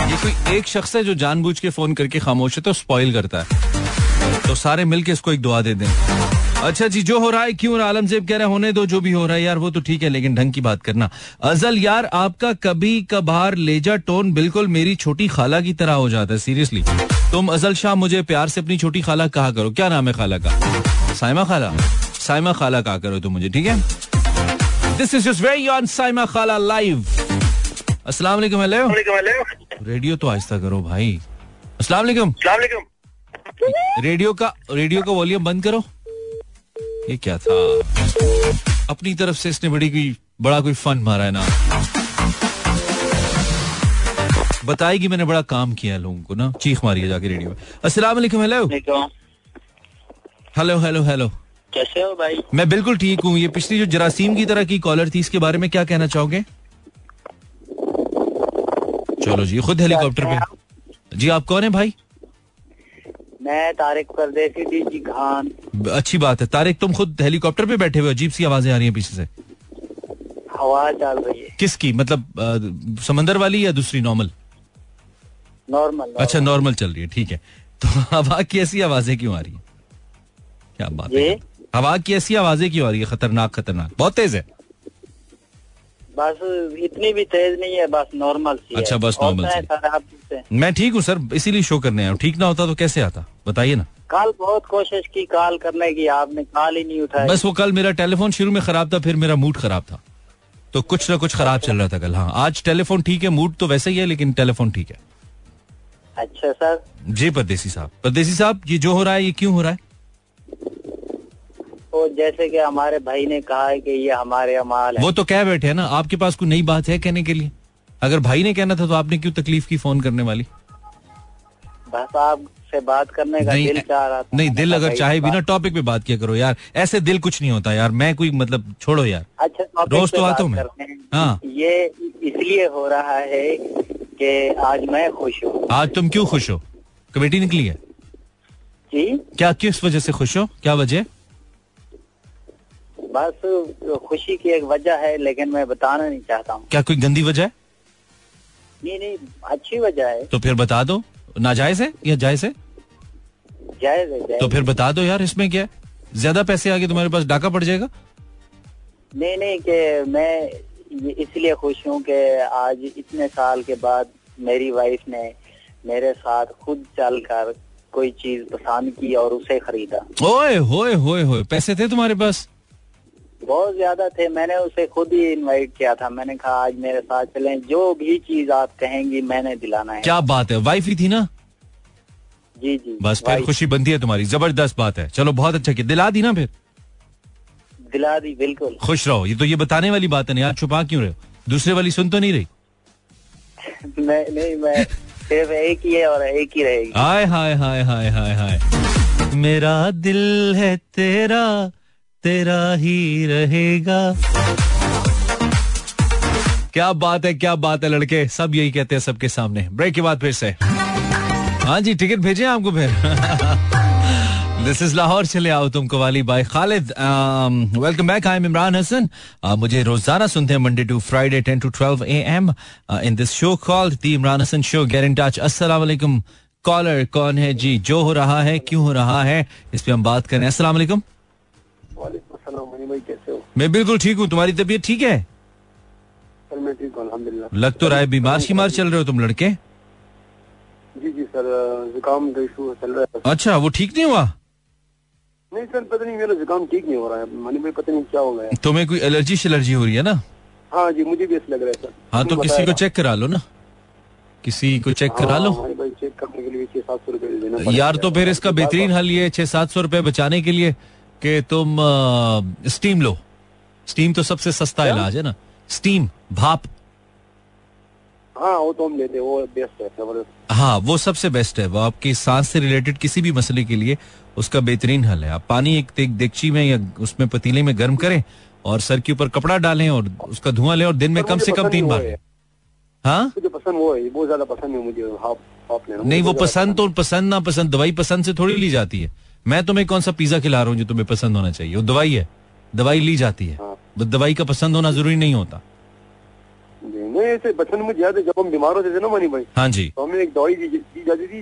ये कोई एक शख्स है जो जानबूझ के फ़ोन करके खामोश है तो स्पॉइल करता है। तो सारे मिलके इसको एक दुआ दे दें। अच्छा जी जो हो रहा है क्यों आलमजेब कह रहे होने दो जो भी हो रहा है। यार वो तो ठीक है लेकिन ढंग की बात करना। अजल यार आपका कभी कभार लेजा टोन बिल्कुल मेरी छोटी खाला की तरह हो जाता है सीरियसली। तुम अजल शाह मुझे प्यार से अपनी छोटी खाला कहा करो। क्या नाम है खाला का? साइमा खाला? साइमा खाला कहा करो तुम मुझे ठीक है? This is just very on Saima खाला लाइव अस्सलाम वालेकुम हेलो। रेडियो तो आहिस्ता करो भाई। अस्सलाम वालेकुम। रेडियो का रेडियो का वॉल्यूम बंद करो। ये क्या था? अपनी तरफ़ से इसने बड़ी कोई बड़ा कोई फन मारा है ना? बताएगी मैंने बड़ा काम किया है लोगों को ना? चीख मारी है जाके रेडियो में। अस्सलाम वालेकुम। हेलो हेलो हेलो हेलो कैसे हो भाई? मैं बिल्कुल ठीक हूँ। ये पिछली जो जरासीम की तरह की कॉलर थी इसके बारे में क्या कहना चाहोगे? चलो जी खुद हेलीकॉप्टर पे। जी आप कौन है भाई? मैं तारिक परदेसी डी जी खान। अच्छी बात है। तारिक तुम खुद हेलीकॉप्टर पे बैठे हुए अजीब सी आवाज़ें आ रही हैं पीछे से। हवा चल रही है। किसकी? मतलब अ, समंदर वाली या दूसरी नॉर्मल? नॉर्मल अच्छा नॉर्मल चल रही है ठीक है। तो हवा की ऐसी आवाज़ें क्यों आ रही है? क्या बात है। हवा की ऐसी आवाज़ें क्यों आ रही है? खतरनाक खतरनाक। बहुत तेज है। बस इतनी भी तेज नहीं है बस नॉर्मल सी अच्छा, है। बस मैं सी। मैं ठीक हूँ सर इसीलिए शो करने आया ठीक ना होता तो कैसे आता? बताइए ना। कल बहुत कोशिश की कॉल करने की आपने कॉल ही नहीं उठाई। बस वो कल मेरा टेलीफोन शुरू में खराब था फिर मेरा मूड खराब था। तो कुछ ना कुछ खराब चल रहा था कल हाँ। आज टेलीफोन ठीक है मूड तो वैसे ही है लेकिन टेलीफोन ठीक है। अच्छा सर। जी परदेसी साहब। परदेसी साहब ये जो हो रहा है ये क्यों हो रहा है? तो जैसे कि हमारे भाई ने कहा है कि ये हमारे अमाल है। वो तो कह बैठे है ना आपके पास कोई नई बात है कहने के लिए? अगर भाई ने कहना था तो आपने क्यों तकलीफ़ की फ़ोन करने वाली? बस आपसे बात करने का नहीं दिल चाह रहा था। नहीं दिल अगर चाहे भी ना टॉपिक पे बात किया करो यार। ऐसे दिल कुछ नहीं होता यार। मैं कोई मतलब छोड़ो यार। अच्छा रोज तो आता हूँ। हाँ। ये इसलिए हो रहा है कि आज मैं खुश हूँ। आज तुम क्यों खुश हो? कमेटी निकली है? जी? क्या किस वजह से खुश हो? क्या वजह? बस खुशी की एक वजह है लेकिन मैं बताना नहीं चाहता हूँ। क्या कोई गंदी वजह? है नहीं नहीं अच्छी वजह है। तो फिर बता दो। नाजायज है या जायज़ है? जायज़ है तो फिर बता दो यार इसमें क्या है? ज़्यादा पैसे आगे तुम्हारे पास डाका पड़ जाएगा? नहीं नहीं कि मैं इसलिए खुश हूँ कि आज इतने साल के बाद मेरी वाइफ ने मेरे साथ खुद चलकर कोई चीज़ पसंद की और उसे खरीदा। ओए होए होए होए पैसे थे तुम्हारे पास? बहुत ज़्यादा थे मैंने उसे खुद ही इनवाइट किया था। मैंने कहा आज मेरे साथ चलें जो भी चीज़ आप कहेंगी मैंने दिलाना है। क्या बात है? वाइफ ही थी ना? जी जी। बस फिर खुशी बनती है तुम्हारी। ज़बरदस्त बात है। चलो बहुत अच्छा किया। दिला दी ना फिर? दिला दी बिल्कुल। खुश रहो। ये तो ये बताने वाली बात है ना यार छुपा क्यों रहे हो? दूसरे वाली सुन तो नहीं रही? नहीं नहीं मैं सिर्फ़ एक ही है और एक ही रहेगी। हाय हाय हाय हाय हाय हाय। मेरा दिल है तेरा तेरा ही रहेगा। क्या बात है, क्या बात है लड़के। सब यही कहते हैं सबके सामने। ब्रेक के बाद फिर से। हाँ जी टिकट भेजे आपको फिर। दिस इज़ लाहौर, चले आओ तुम qawwali by Khalid. Welcome back I am Imran Hasan मुझे रोज़ाना सुनते हैं Monday to Friday 10 to 12 A M in this show called the Imran Hasan show get in touch caller कौन है? जी, जो हो रहा है, क्यों हो रहा है? इस पे हम बात करें। अस्सलाम वालेकुम मैं बिल्कुल ठीक हूँ। तुम्हारी तबीयत ठीक है? सर मैं ठीक हूँ लग तो रहा है बीमार शिमार चल रहे हो तुम लड़के? जी जी सर जुकाम का इशू चल रहा है। अच्छा वो ठीक नहीं हुआ? नहीं सर पता नहीं मेरा जुकाम ठीक नहीं हो रहा है। मनी भाई पता नहीं क्या हो गया है। तुम्हें कोई एलर्जी शलर्जी हो रही है ना? हाँ जी मुझे भी ऐसा लग रहा है सर। हाँ तो किसी को चेक करा लो ना। किसी को चेक करा लो। हाँ, चेक करने के लिए छह सात सौ रुपए। यार तो फिर इसका बेहतरीन हल ये छह सात सौ रुपए बचाने के लिए। कि तुम स्टीम लो। स्टीम तो सबसे सस्ता इलाज है ना। स्टीम भाप। हाँ वो तो हम लेते हैं वो बेस्ट है हाँ वो सबसे बेस्ट है। वो आपकी सांस से रिलेटेड किसी भी मसले के लिए उसका बेहतरीन हल है। आप पानी एक देगची में या उसमें पतीले में गर्म करें और सर के ऊपर कपड़ा डालें और उसका धुआँ लें और दिन में कम से कम तीन बार। हाँ मुझे पसंद वो है बहुत ज़्यादा पसंद है मुझे हाफ़ नहीं वो पसंद तो पसंद ना पसंद दवाई पसंद से थोड़ी ली जाती है। मैं तुम्हें कौन सा पिज्जा खिला रहा हूँ जो तुम्हें पसंद होना चाहिए? वो दवाई है। दवाई ली जाती है। हाँ। दवाई का पसंद होना ज़रूरी नहीं होता। नहीं ऐसे बचपन में याद है जब हम बीमार होते थे ना मनी भाई हाँ जी। तो हमें एक दवाई दी जाती थी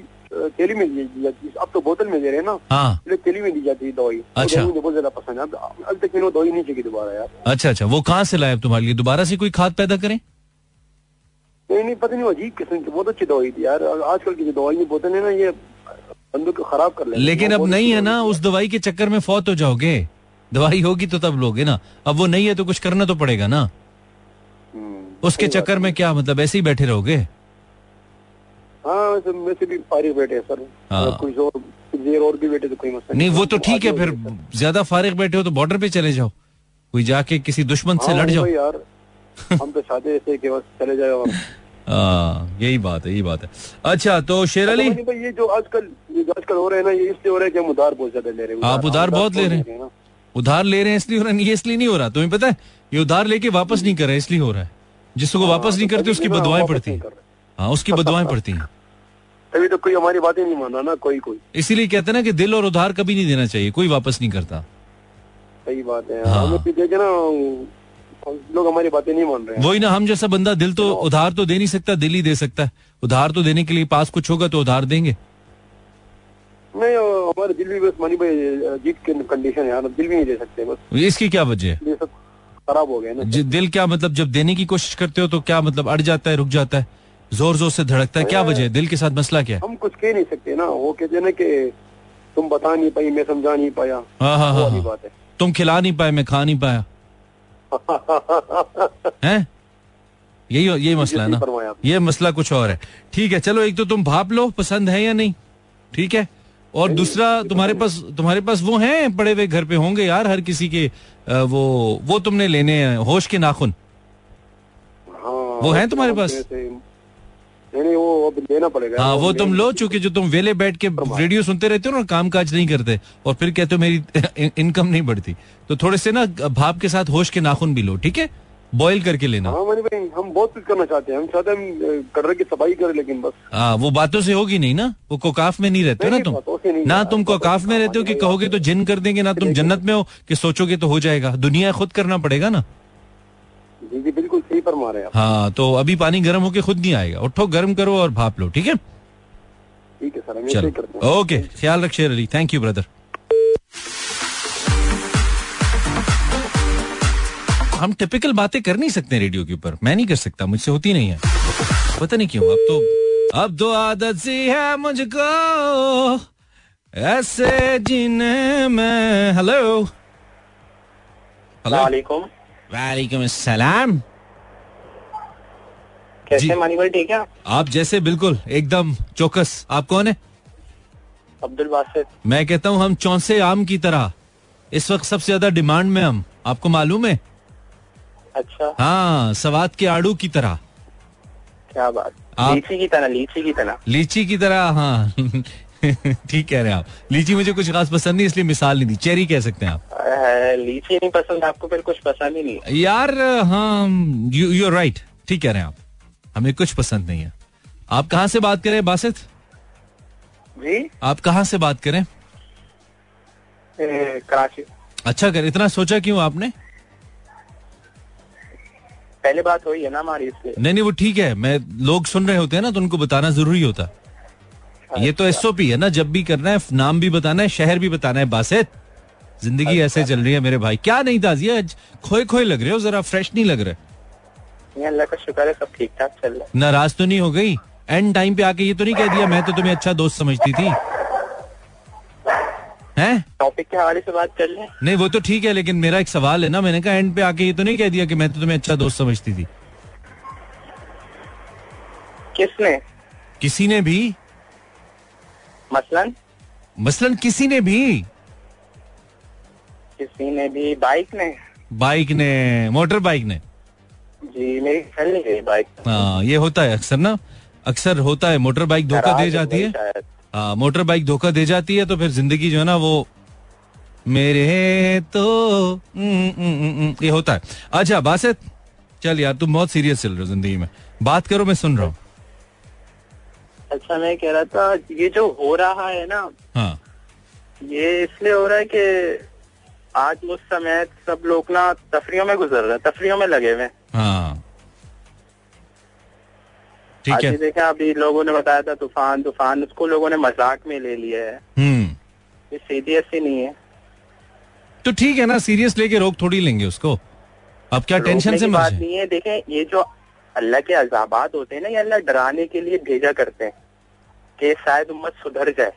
थैली में दी जाती थी। अब तो बोतल में दे रहे हैं ना हाँ। थैली में दी जाती थी दवाई। अच्छा। मुझे बहुत ज़्यादा पसंद है। अब तक मैंने दवाई नहीं चाहिए दोबारा यार। अच्छा अच्छा। वो कहाँ से लाए तुम्हारे लिए? दोबारा से कोई खाद पैदा करें? नहीं नहीं पता नहीं अजीब किस्म की बहुत अच्छी दवाई थी यार। आजकल की जो दवाई बोतल है ना ये बंदों को खराब कर लेते लेकिन अब नहीं है ना उस दवाई के चक्कर में फौत हो जाओगे। दवाई होगी तो तब लोगे ना। अब वो नहीं है तो कुछ करना तो पड़ेगा ना। हम्म, उसके चक्कर में क्या मतलब ऐसे ही बैठे रहोगे? हाँ वैसे वैसे भी फारिग बैठे सर। हाँ। कुछ और देर और भी बैठे तो कोई मसला नहीं वो तो ठीक है फिर। ज़्यादा फारिग बैठे हो तो बॉर्डर पे चले जाओ। कोई जाके किसी दुश्मन से हाँ, लड़ जाओ। यार। हम तो चाहते ऐसे चले हाँ यही बात है यही बात है। अच्छा तो शेर अली? अच्छा, ये जो आजकल आजकल हो रहे हैं ना ये इसलिए हो रहा है कि हम उधार बहुत ज़्यादा ले रहे हैं। आप उधार बहुत ले रहे हैं। उधार ले रहे हैं इसलिए हो रहा है ये इसलिए नहीं हो रहा। तुम्हें पता है ये उधार लेके वापस नहीं कर रहे इसलिए हो रहा है। जिसको वापस नहीं करते उसकी तो बदवाएँ पड़ती हैं। हाँ उसकी बदवाएँ पड़ती हैं। तभी तो कोई हमारी बातें नहीं माना ना कोई कोई। इसीलिए कहते हैं ना कि दिल और उधार कभी नहीं देना चाहिए कोई वापस नहीं करता। सही बात है हाँ। देखे ना लोग हमारी बातें नहीं मान रहे वही ना हम जैसा बंदा दिल तो उधार तो दे नहीं सकता दिल ही दे सकता है। उधार तो देने के लिए पास कुछ होगा तो उधार देंगे। नहीं हमारे दिल भी बस मनी भाई जीत के कंडीशन है यार दिल भी नहीं दे सकते बस। इसकी क्या वजह है? खराब हो गया ना। दिल क्या मतलब जब देने की कोशिश करते हो तो क्या मतलब अड़ जाता है रुक जाता है? ज़ोर ज़ोर से धड़कता है क्या वजह है? दिल के साथ मसला क्या है? हम कुछ कह नहीं सकते ना वो कहते ना कि तुम बता नहीं पाई मैं समझा नहीं पाया हाँ हाँ हाँ हाँ। बात है। तुम खिला नहीं पाए मैं खा नहीं पाया। हैं? यही यही मसला है ना? ये मसला कुछ और है। ठीक है चलो एक तो तुम भाप लो पसंद है या नहीं? ठीक है? और दूसरा तुम्हारे पास तुम्हारे पास वो हैं पड़े हुए घर पे होंगे यार हर किसी के वो वो तुमने लेने हैं होश के नाखून। हाँ वो हैं तुम्हारे पास? नहीं वो अब लेना पड़ेगा। हाँ वो तुम लो चूँकि जो तुम वेले बैठ के रेडियो सुनते रहते हो ना काम काज नहीं करते और फिर कहते हो मेरी इनकम नहीं बढ़ती। तो थोड़े से ना भाप के साथ होश के नाखून भी लो ठीक है? बॉईल करके लेना। हाँ मनी भाई हम बहुत कुछ करना चाहते हैं। हम चाहते हैं कटरे की सफ़ाई करें लेकिन बस। हाँ वो बातों से होगी नहीं ना? वो कोकाफ में नहीं रहते हो ना तुम? ना तुम कोकाफ में रहते हो कि कहोगे तो जिन कर देंगे ना तुम जन्नत में हो कि सोचोगे तो हो जाएगा। दुनिया खुद करना पड़ेगा ना? जी जी बिल्कुल सही फरमा रहे हैं आप। हाँ तो अभी पानी गर्म होके खुद नहीं आएगा। उठो गर्म करो और भाप लो ठीक है? ठीक है सर ही चलो। ओके ख्याल रख Sher Ali. Thank you brother हम टिपिकल बातें कर नहीं सकते रेडियो के ऊपर। मैं नहीं कर सकता मुझसे होती नहीं है। पता नहीं क्यों अब तो अब तो आदत सी है मुझको। ऐसे जीने में। हेलो हेलो वालेकुम वालेकुम सलाम कैसे। मानी भाई ठीक है? आप जैसे बिल्कुल एकदम चौकस। आप कौन है? अब्दुल बासित। मैं कहता हूँ हम चौंसे आम की तरह। इस वक्त सबसे ज़्यादा डिमांड में हम। आपको मालूम है? अच्छा। हाँ सवाद के आड़ू की तरह। क्या बात। आप- लीची की तरह लीची की तरह। लीची की तरह हाँ। ठीक कह रहे हैं आप। लीची मुझे कुछ खास पसंद नहीं इसलिए मिसाल नहीं दी। चेरी कह सकते हैं आप। लीची नहीं पसंद आपको फिर कुछ पसंद ही नहीं यार हाँ यू यू राइट ठीक कह रहे हैं आप। हमें कुछ पसंद नहीं है। आप कहाँ से बात करें बासित? जी? आप कहाँ से बात करें? ए, कराची। अच्छा कर इतना सोचा क्यों आपने? पहले बात हुई है ना हमारी इसलिए नहीं नहीं वो ठीक है। मैं लोग सुन रहे होते हैं ना तो उनको बताना ज़रूरी होता। है ये तो एसओपी है ना जब भी करना है नाम भी बताना है शहर भी बताना है बासित ज़िंदगी ऐसे चल रही है मेरे भाई। क्या नहीं ताजिया आज खोए खोए लग रहे हो जरा फ्रेश नहीं लग रहे? अल्लाह का शुक्र है सब ठीक ठाक चल रहा नाराज़ तो नहीं हो गई? एंड टाइम पे आके ये तो नहीं कह दिया मैं तो तुम्हें अच्छा दोस्त समझती थी। हैं? टॉपिक के हवाले से बात कर लें। नहीं वो तो ठीक है लेकिन मेरा एक सवाल है ना मैंने कहा एंड पे आके ये तो नहीं कह दिया कि मैं तो तुम्हें अच्छा दोस्त समझती थी। किसने? किसी ने भी? मसलन? मसलन किसी ने भी? किसी ने भी? बाइक ने? बाइक ने मोटर बाइक ने? जी मेरी चल नहीं गई बाइक। हाँ ये होता है अक्सर ना? अक्सर होता है मोटर बाइक धोखा दे जाती है। हाँ मोटर बाइक धोखा दे जाती है तो फिर ज़िंदगी जो है ना वो मेरे तो हम्म, हम्म, हम्म, ये होता है। अच्छा बासित चल यार तुम बहुत सीरियस चल रहे हो ज़िंदगी में। बात करो मैं सुन रहा हूँ। अच्छा मैं कह रहा था ये जो हो रहा है ना हाँ। ये इसलिए हो रहा है कि आज उस समय सब लोग ना तफरियों में गुजर रहे हैं तफरियों में लगे हुए हैं। ठीक है। देखें अभी लोगों ने बताया था तूफ़ान तूफ़ान उसको लोगों ने मज़ाक में ले लिया है। हम्म। ये सीरियस ही नहीं है। तो ठीक है ना सीरियस लेके रोक थोड़ी लेंगे उसको। अब क्या टेंशन से बात नहीं है देखें ये जो अल्लाह के अजाबात होते हैं ना ये अल्लाह डराने के लिए भेजा करते हैं। कि शायद उम्मत सुधर जाए।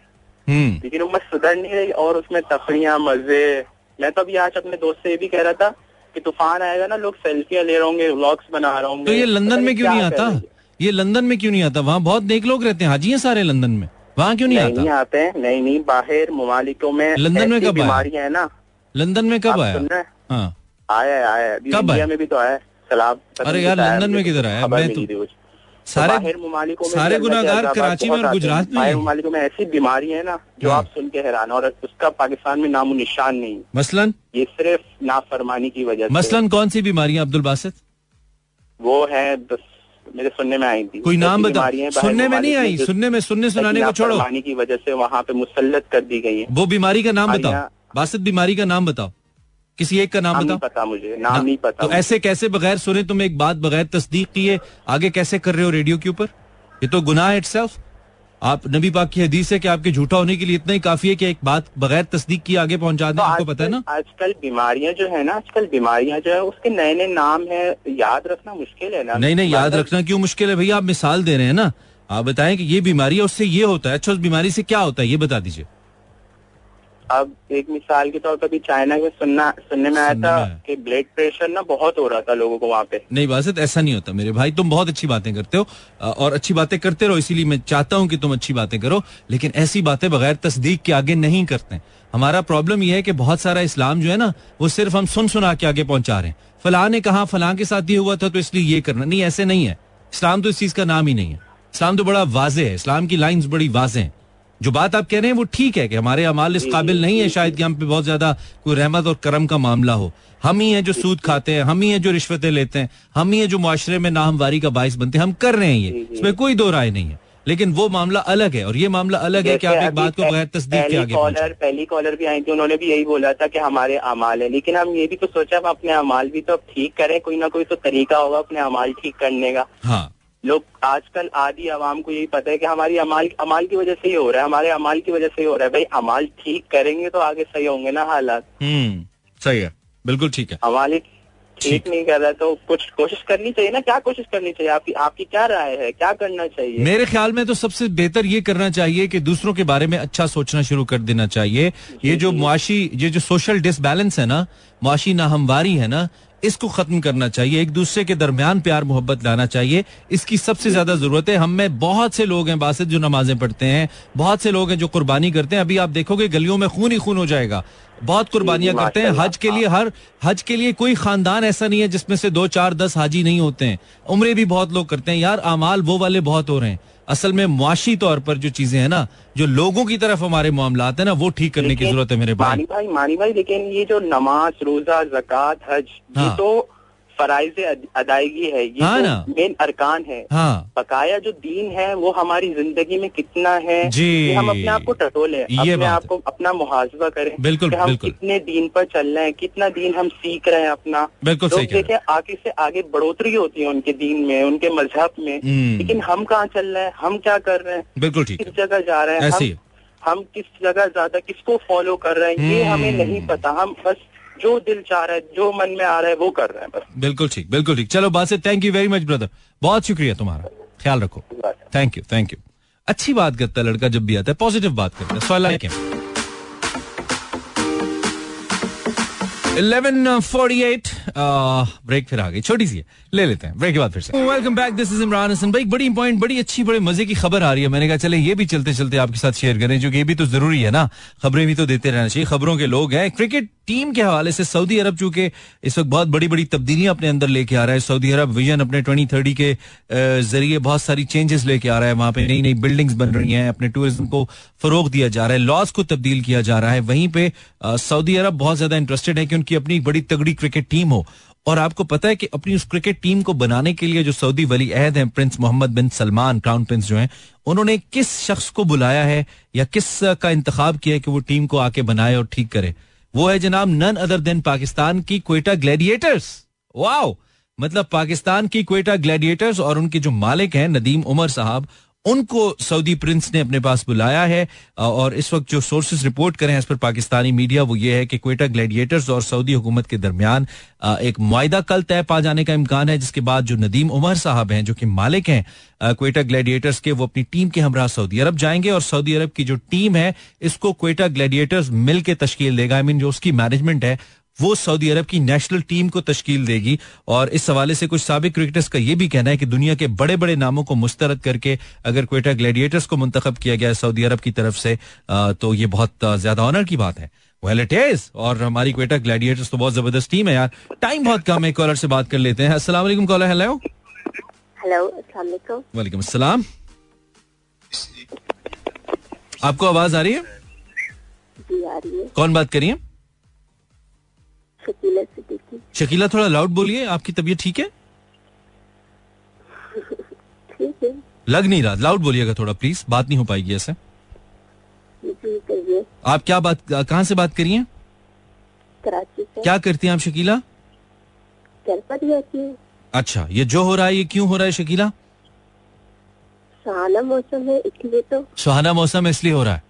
हम्म। लेकिन उम्मत सुधर नहीं रही और उसमें तफरियाँ मज़े। मैं तो अभी आज अपने दोस्त से ये भी कह रहा था कि तूफ़ान आएगा ना लोग सेल्फियाँ ले रहे होंगे व्लॉग्स बना रहे होंगे। तो ये लंदन में क्यों नहीं आता? ये लंदन में क्यों नहीं आता? वहाँ बहुत नेक लोग रहते हैं हाजी हैं सारे लंदन में। वहाँ क्यों नहीं नहीं नहीं आते हैं नहीं नहीं बाहर ममालिकों में लंदन में कब आया? बीमारियाँ है ना। लंदन में कब आया? हैं? आया आया कब इंडिया? में भी तो आया सलाब अरे यार, लंदन में मुझे, किधर आया? मैं तो-। सारे तो ममालिकों सारे अज़ाबात कराची में और गुजरात में बाहर ममालिकों में ऐसी बीमारी है ना जो हाँ। आप सुन के हैरान और उसका पाकिस्तान में नामो निशान नहीं। मसलन? ये सिर्फ़ नाफरमानी की वजह मसलन कौन सी बीमारियाँ अब्दुल बासित? वो है मेरे सुनने में आई थी। कोई नाम बता सुनने में नहीं आई। सुनने में सुनने सुनाने को छोड़ो। की वजह से वहाँ पे मुसलत कर दी गई है। वो बीमारी का नाम बताओ। बासित बीमारी का नाम बताओ। किसी एक का नाम नाम बताओ। पता मुझे नाम ना, नहीं पता तो ऐसे कैसे बगैर सुने तुम एक बात बगैर तस्दीक किए आगे कैसे कर रहे हो रेडियो के ऊपर? ये तो गुनाह इटसेल्फ आप नबी पाक की हदीस है कि आपके झूठा होने के लिए इतना ही काफ़ी है कि एक बात बगैर तस्दीक किए आगे पहुँचा दें तो आपको पता है ना? आजकल बीमारियाँ जो है ना आजकल बीमारियाँ जो है उसके नए नए नाम है। याद रखना मुश्किल है ना? नहीं नहीं याद मतलब रखना क्यों मुश्किल है? भैया आप मिसाल दे रहे हैं ना। आप बताएँ कि ये बीमारी है उससे ये होता है। अच्छा उस बीमारी से क्या होता है ये बता दीजिए। अब एक मिसाल के तौर पर भी चाइना में सुनना सुनने में आया था कि ब्लड प्रेशर ना बहुत हो रहा था लोगों को वहाँ पे। नहीं बासित ऐसा नहीं होता मेरे भाई तुम बहुत अच्छी बातें करते हो और अच्छी बातें करते रहो इसीलिए मैं चाहता हूँ कि तुम अच्छी बातें करो लेकिन ऐसी बातें बगैर तस्दीक के आगे नहीं करते। हमारा प्रॉब्लम यह है कि बहुत सारा इस्लाम जो है ना वो सिर्फ़ हम सुन सुना के आगे पहुँचा रहे हैं। फलां ने कहा फलां के साथ ये हुआ था तो इसलिए ये करना। नहीं ऐसे नहीं है। इस्लाम तो इस चीज़ का नाम ही नहीं है। इस्लाम तो बड़ा वाजे है। इस्लाम की लाइंस बड़ी वाजे हैं। जो बात आप कह रहे हैं वो ठीक है कि हमारे अमाल इस काबिल नहीं है शायद कि हम पे बहुत ज़्यादा कोई रहमत और करम का मामला हो। हम ही हैं जो सूद खाते हैं हम ही हैं जो रिश्वतें लेते हैं हम ही हैं जो मुआशरे में नाहमवारी का बायस बनते हैं। हम कर रहे हैं ये इसमें कोई दो राय नहीं है। लेकिन वो मामला अलग है और ये मामला अलग है कि आप एक बात को बगैर तस्दीक के आगे कॉलर पहली कॉलर भी आई थी उन्होंने भी यही बोला था कि हमारे अमाल है। लेकिन हम ये भी तो सोचा हम अपने अमाल भी तो ठीक करें कोई ना कोई तो तरीका होगा अपने अमाल ठीक करने का। हाँ। लोग आजकल आधी आवाम को यही पता है कि हमारी अमाल अमाल की वजह से ही हो रहा है हमारे अमाल की वजह से ही हो रहा है। भाई अमाल ठीक करेंगे तो आगे सही होंगे ना हालात। हम्म सही है। बिल्कुल ठीक है। अमाल ही ठीक नहीं कर रहा तो कुछ कोशिश करनी चाहिए ना? क्या कोशिश करनी चाहिए? आपकी आपकी क्या राय है? क्या करना चाहिए? मेरे ख्याल में तो सबसे बेहतर ये करना चाहिए कि दूसरों के बारे में अच्छा सोचना शुरू कर देना चाहिए। ये जो मुआशी ये जो सोशल डिसबैलेंस है ना मुआशी नाहमवारी है ना इसको खत्म करना चाहिए, एक दूसरे के दरमियान प्यार, मोहब्बत लाना चाहिए। इसकी सबसे ज़्यादा ज़रूरत है, हम में बहुत से लोग हैं, बासित, जो नमाजें पढ़ते हैं, बहुत से लोग हैं जो कुर्बानी करते हैं। अभी आप देखोगे, गलियों में खून ही खून हो जाएगा। बहुत कुर्बानियाँ करते हैं। हज के लिए हर, हज के लिए कोई खानदान ऐसा नहीं है जिसमें से दो, चार, दस हाजी नहीं होते हैं। उम्र भी बहुत लोग करते हैं। यार अमाल वो वाले बहुत हो रहे हैं। असल में मुआशी तौर पर जो चीज़ें हैं ना जो लोगों की तरफ़ हमारे मामला है ना वो ठीक करने की ज़रूरत है मेरे भाई मानी भाई मानी भाई लेकिन ये जो नमाज़ रोजा जक़ात हज हाँ। ये तो फराइज अदायगी है ये हाँ तो ना। मेन अरकान है। हाँ। बकाया जो दीन है वो हमारी ज़िंदगी में कितना है जी। ये हम अपने आप को टटोले अपने आप को अपना मुहासबा करें बिल्कुल, कि हम बिल्कुल। कितने दीन पर चल रहे हैं कितना दीन हम सीख रहे हैं अपना। बिल्कुल लोग देखे आगे से आगे बढ़ोतरी होती है उनके दीन में उनके मज़हब में। हम्म। लेकिन हम कहाँ चल रहे हैं? हम क्या कर रहे हैं? बिल्कुल ठीक किस जगह जा रहे हैं? हम हम किस जगह ज़्यादा किसको फॉलो कर रहे हैं? ये हम्म। हमें नहीं पता। हम बस जो दिल चाह रहा है, जो मन में आ रहा है, वो कर रहे हैं बस। बिल्कुल ठीक बिल्कुल ठीक। चलो बात से thank you very much brother बहुत शुक्रिया तुम्हारा। ख्याल रखो। थैंक यू थैंक यू अच्छी बात करता है लड़का जब भी आता है पॉजिटिव बात करता है। सो लाइक हिम 1148 ब्रेक फिर आ गई। छोटी सी है। ले लेते हैं। ब्रेक के बाद फिर से। Welcome back this is Imran Hasan भाई। बड़ी इंपॉर्टेंट बड़ी अच्छी, बड़े मज़े की खबर आ रही है। मैंने कहा, चले, ये भी चलते चलते आपके साथ शेयर करें, जो ये भी तो ज़रूरी है ना। खबरें भी तो देते रहना चाहिए। खबरों के लोग हैं। क्रिकेट टीम के हवाले से सऊदी अरब चूँकि इस वक्त बहुत बड़ी बड़ी तब्दीलियाँ अपने अंदर लेके आ रहा है। सऊदी अरब विजन अपने ट्वेंटी थर्टी के ज़रिए बहुत सारी चेंजेस लेके आ रहा है। वहाँ पे नई नई बिल्डिंग्स बन रही हैं। अपने टूरिज़्म को फरोग दिया जा रहा है। लॉज को तब्दील किया जा रहा है। वहीं पे सऊदी अरब बहुत ज़्यादा इंटरेस्टेड है कि उनकी अपनी बड़ी तगड़ी क्रिकेट टीम हो। और आपको पता है कि अपनी उस क्रिकेट टीम को बनाने के लिए जो सऊदी वली अहद हैं, prince Mohammed bin Salman, crown prince जो हैं, उन्होंने किस शख्स को बुलाया है या किस का इंतखाब किया है कि वो टीम को आके बनाए और ठीक करे? वो है जनाब नन अदर देन पाकिस्तान की क्वेटा ग्लैडिएटर्स। वाओ! मतलब पाकिस्तान की क्वेटा ग्लैडिएटर्स और उनके जो मालिक हैं, नदीम उमर साहब उनको सऊदी प्रिंस ने अपने पास बुलाया है और इस वक्त जो सोर्सेज रिपोर्ट करें इस पर पाकिस्तानी मीडिया वो ये है कि क्वेटा ग्लैडिएटर्स और सऊदी हुकूमत के दरमियान एक मुआदा कल तय पा जाने का इम्कान है, जिसके बाद जो नदीम उमर साहब हैं, जो कि मालिक हैं क्वेटा ग्लैडिएटर्स के, वो अपनी टीम के हमरा सऊदी अरब जाएँगे और सऊदी अरब की जो टीम है, इसको क्वेटा ग्लैडिएटर्स मिल के देगा। आई मीन जो उसकी मैनेजमेंट है वो सऊदी अरब की नेशनल टीम को तश्कील देगी। और इस हवाले से कुछ सबक क्रिकेटर्स का यह भी कहना है कि दुनिया के बड़े बड़े नामों को मुस्तरद करके अगर क्वेटा ग्लैडिएटर्स को मुंतखब किया गया है सऊदी अरब की तरफ़ से तो ये बहुत ज़्यादा ऑनर की बात है। वेल इट इज़ और हमारी क्वेटा ग्लैडिएटर्स तो बहुत ज़बरदस्त टीम है यार। टाइम बहुत कम है कॉलर से बात कर लेते हैं। वालेकुम कॉलर हेलो हेलो वालेकुम। अस्सलाम। आपको आवाज़ आ रही है? जी आ रही है। कौन बात करिए शकीला सिद्दीकी शकीला थोड़ा लाउड बोलिए आपकी तबीयत ठीक है? ठीक है। लग नहीं रहा। लाउड बोलिएगा थोड़ा प्लीज़ बात नहीं हो पाएगी ऐसे। आप क्या बात कहाँ से बात करिए कराची से। क्या करती हैं आप शकीला? ही अच्छा ये जो हो रहा है ये क्यों हो रहा है शकीला? सुहाना मौसम है इसलिए तो। सुहाना मौसम इसलिए हो रहा है।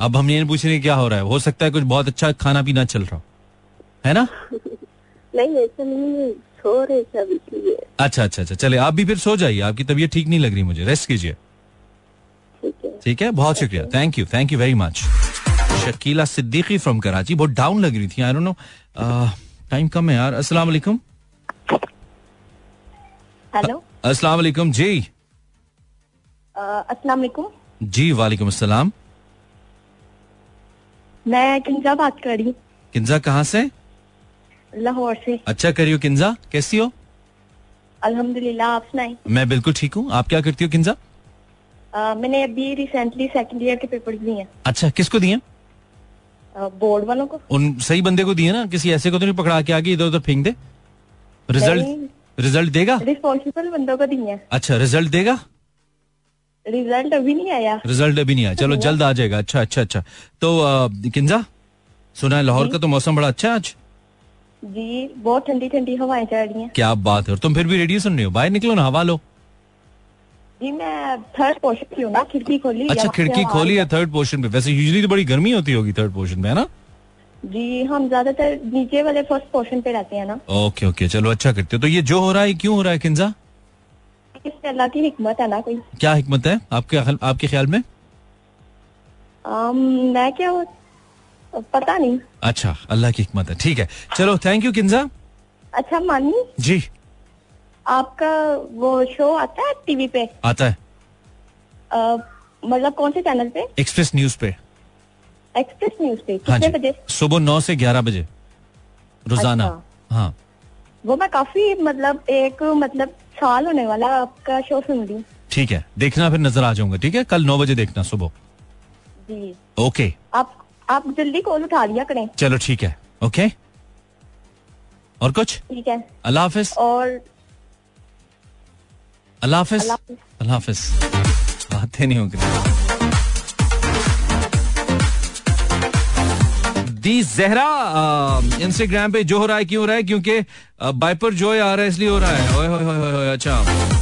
अब हम ये पूछ रहे हैं क्या हो रहा है। हो सकता है कुछ बहुत अच्छा खाना पीना चल रहा हो। है ना? नहीं ऐसा नहीं सो रहे सब इसलिए। अच्छा अच्छा अच्छा। चले आप भी फिर सो जाइए। आपकी तबीयत ठीक नहीं लग रही मुझे। रेस्ट कीजिए। ठीक है। ठीक है? बहुत शुक्रिया। Thank you thank you very much Shakeela Siddiqui from Karachi. बहुत डाउन लग रही थी। आई डोंट नो टाइम कम है यार। अस्सलाम वालेकुम। हेलो अस्सलाम वालेकुम। जी। अस्सलाम वालेकुम। जी वालेकुम अस्सलाम। मैं किंजा बात कर रही हूँ। किंजा कहाँ से? लाहौर से। अच्छा करियो किंजा कैसी हो? अल्हम्दुलिल्लाह आप सुनाई मैं बिल्कुल ठीक हूँ। आप क्या करती हो किंजा? मैंने अभी रिसेंटली सेकंड ईयर के पेपर्स दिए हैं। अच्छा किसको दिए? बोर्ड वालों को। उन सही बंदे को दिए ना? किसी ऐसे को तो नहीं पकड़ा के आगे इधर उधर फेंक दे। रिज़ल्ट रिज़ल्ट देगा? रिस्पॉन्सिबल बंदों को दिए अच्छा रिज़ल्ट देगा? रिज़ल्ट अभी नहीं आया। रिज़ल्ट अभी नहीं आया। चलो जल्द आ जाएगा। अच्छा अच्छा अच्छा। तो किंजा सुना है लाहौर का तो मौसम बड़ा अच्छा है आज? जी बहुत ठंडी ठंडी हवाएँ चल रही हैं। क्या बात है और तुम फिर भी रेडियो सुन रहे हो? बाहर निकलो ना हवा लो। जी मैं थर्ड पोर्शन की हूँ ना खिड़की खोली। अच्छा खिड़की खोली है थर्ड पोर्शन पे। वैसे यूजली तो बड़ी गर्मी होती होगी थर्ड पोर्शन में है ना? जी हम ज़्यादातर नीचे वाले फ़र्स्ट पोर्शन पे रहते हैं ना। ओके ओके चलो अच्छा करते हो। तो ये जो हो रहा है क्यों हो रहा है किंजा? इसमें अल्लाह की हिकमत है ना कोई। क्या हिकमत है आपके आपके ख्याल में? आम, मैं क्या पता नहीं। अच्छा अल्लाह की हिकमत है। ठीक है। चलो थैंक यू किंजा। अच्छा मानी जी। आपका वो शो आता है टीवी पे? आता है। मतलब कौन से चैनल पे? एक्सप्रेस न्यूज़ पे। एक्सप्रेस न्यूज़ पे। हाँ कितने बजे? सुबह नौ से ग्यारह बजे। रोज़ाना। अच्छा। हाँ। वो मैं काफ़ी मतलब एक मतलब साल होने वाला आपका शो सुन रही। ठीक है। देखना फिर नज़र आ जाऊँगा। ठीक है? कल नौ बजे देखना सुबह। जी। ओके आप आप जल्दी कॉल उठा लिया करें। चलो ठीक है। ओके और कुछ? ठीक है। अल्लाह हाफिज। और अल्लाह हाफिज। अल्लाह हाफिज। बातें नहीं हो गई। दी जहरा इंस्टाग्राम पे जो हो रहा है क्यों हो रहा है? क्योंकि बाइपर जो आ रहा है इसलिए हो रहा है। ओए होए होए, अच्छा।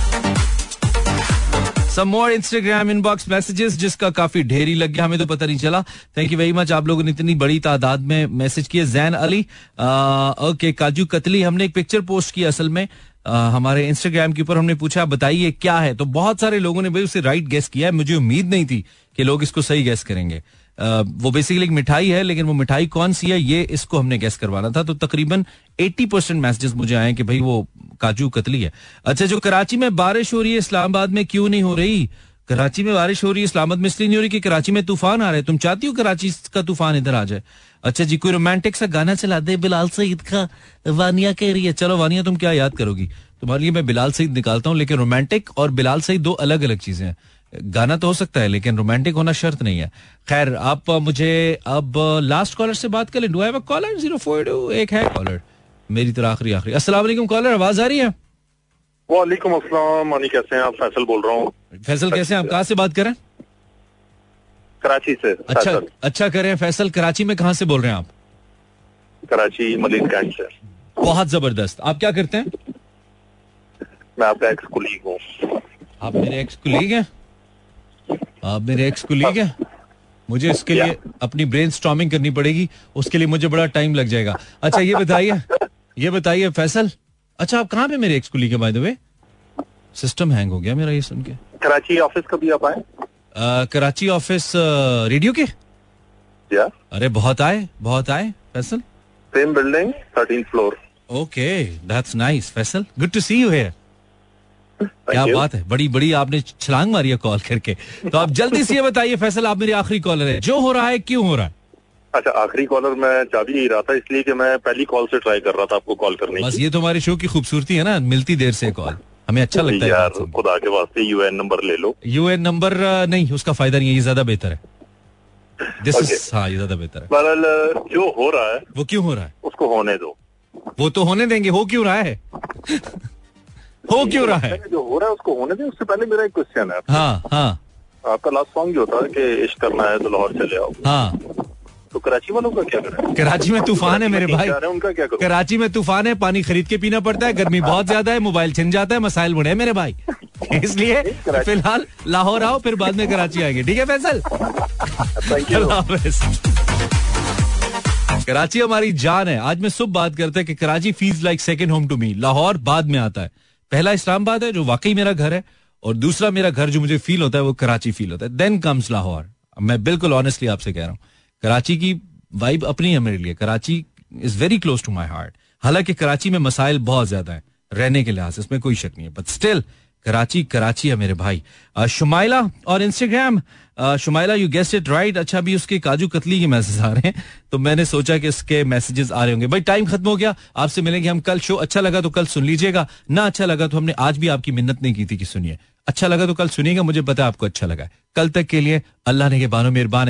Some more Instagram inbox messages जिसका काफ़ी ढेरी लग गया हमें तो पता नहीं चला। थैंक यू वेरी मच आप लोगों ने इतनी बड़ी तादाद में मैसेज किए जैन अली ओके काजू कतली हमने एक पिक्चर पोस्ट की असल में। आ, हमारे इंस्टाग्राम के ऊपर हमने पूछा बताइए क्या है? तो बहुत सारे लोगों ने भाई उसे राइट गेस किया है। मुझे उम्मीद नहीं थी कि लोग इसको सही गेस करेंगे। आ, वो बेसिकली एक मिठाई है लेकिन वो मिठाई कौन सी है ये इसको हमने गेस करवाना था। तो तकरीबन 80 परसेंट मैसेजेस मुझे आए कि भाई वो काजू कतली है। अच्छा जो कराची में बारिश हो रही है, इस्लामाबाद में क्यों नहीं हो रही? कराची में बारिश हो रही है, इस्लामाबाद में इसलिए नहीं हो रही कि कराची में तूफ़ान आ रहे तुम चाहती हो कराची का तूफ़ान इधर आ जाए? अच्छा जी, कोई रोमांटिक सा गाना चला दे, बिलाल सईद का वानिया कह रही है। चलो, वानिया, तुम क्या याद करोगी? तुम्हारे लिए मैं बिलाल सईद निकालता हूँ, लेकिन रोमांटिक और बिलाल सईद दो अलग अलग चीज़ें हैं। गाना तो हो सकता है, लेकिन रोमांटिक होना शर्त नहीं है। खैर, आप मुझे अब लास्ट कॉलर से बात कर लें। Do have caller zero four एक है कॉलर मेरी तरह आखिरी आखिरी। वालेकुम कॉलर आवाज़ आ रही है? वालेकुम अस्सलाम मानी कैसे हैं आप? फैसल बोल रहा हूँ। फैसल कैसे हैं आप? कहाँ से बात करें कराची से अच्छा फैसल। अच्छा करें फैसल। कराची में कहाँ से बोल रहे हैं आप? कराची मलिक कैंट से। बहुत ज़बरदस्त। आप क्या करते हैं? मैं आपका एक्स कुलीग हूँ। आप मेरे एक्स कुलीग हैं? आप मेरे एक्स कुलीग हैं? मुझे इसके लिए अपनी ब्रेन स्टॉमिंग करनी पड़ेगी। उसके लिए मुझे बड़ा टाइम लग जाएगा। अच्छा ये बताइए ये बताइए फैसल। अच्छा आप कहाँ पे मेरे एक्स कुलीग हैं by the way system hang हो गया मेरा ये सुन के। कराची ऑफ़िस कभी आप आए? कराची ऑफ़िस रेडियो के? या अरे बहुत आए बहुत आए। Faisal? Same building thirteen floor okay that's nice Faisal. Good to see you here क्या बात है बड़ी बड़ी आपने छलांग मारी है कॉल करके। तो आप जल्दी से ये बताइए फैसल आप मेरी आखिरी कॉलर है। जो हो रहा है क्यों हो रहा है? अच्छा आखिरी कॉलर मैं चाबी ही रहा था इसलिए कि मैं पहली कॉल से ट्राई कर रहा था आपको कॉल करने बस ये तो हमारे शो की खूबसूरती है ना मिलती देर से कॉल हमें अच्छा लगता है यार खुदा के वास्ते यूएन नंबर ले लो। यूएन नंबर नहीं उसका फ़ायदा नहीं है ये ज़्यादा बेहतर है। दिस इज़ हाँ ये ज़्यादा बेहतर है। बहरहाल जो हो रहा है वो क्यों हो रहा है? उसको होने दो। वो तो होने देंगे हो क्यों रहा है? हो क्यों रहा है? जो हो रहा है उसको होने दो उससे पहले मेरा एक क्वेश्चन है। हाँ हाँ। आपका लास्ट सॉन्ग जो था कि इश्क करना है तो लाहौर चले आओ। हाँ। तो कराची वालों का क्या करें? कराची में तूफ़ान है मेरे भाई। उनका क्या करो? कराची में तूफ़ान है पानी खरीद के पीना पड़ता है गर्मी बहुत ज़्यादा है मोबाइल छिन जाता है मसाइल हैं मेरे भाई। इसलिए फ़िलहाल लाहौर आओ फिर बाद में कराची आएँगे। ठीक है फैसल। कराची हमारी जान है। आज मैं सुबह बात करते हैं कि Karachi feels like second home to me Lahore बाद में आता है। पहला इस्लामाबाद है जो वाकई मेरा घर है और दूसरा मेरा घर जो मुझे फील होता है वो कराची फील होता है। Then comes Lahore. मैं बिल्कुल ऑनेस्टली आपसे कह रहा हूँ। कराची की वाइब अपनी है मेरे लिए। Karachi is very close to my heart हालाँकि कराची में मसाइल बहुत ज़्यादा है, रहने के लिहाज इसमें कोई शक नहीं है। बट स्टिल कराची कराची है मेरे भाई। शुमाइला और Instagram Shumaila you guessed it right अच्छा अभी उसके काजू कतली के मैसेज आ रहे हैं तो मैंने सोचा कि इसके मैसेजेस आ रहे होंगे। भाई टाइम खत्म हो गया। आपसे मिलेंगे हम कल शो अच्छा लगा तो कल सुन लीजिएगा। ना अच्छा लगा तो हमने आज भी आपकी मिन्नत नहीं की थी कि सुनिए। अच्छा लगा तो कल सुनिएगा, मुझे पता है आपको अच्छा लगा कल तक के लिए अल्लाह ने के बानो मेहरबान।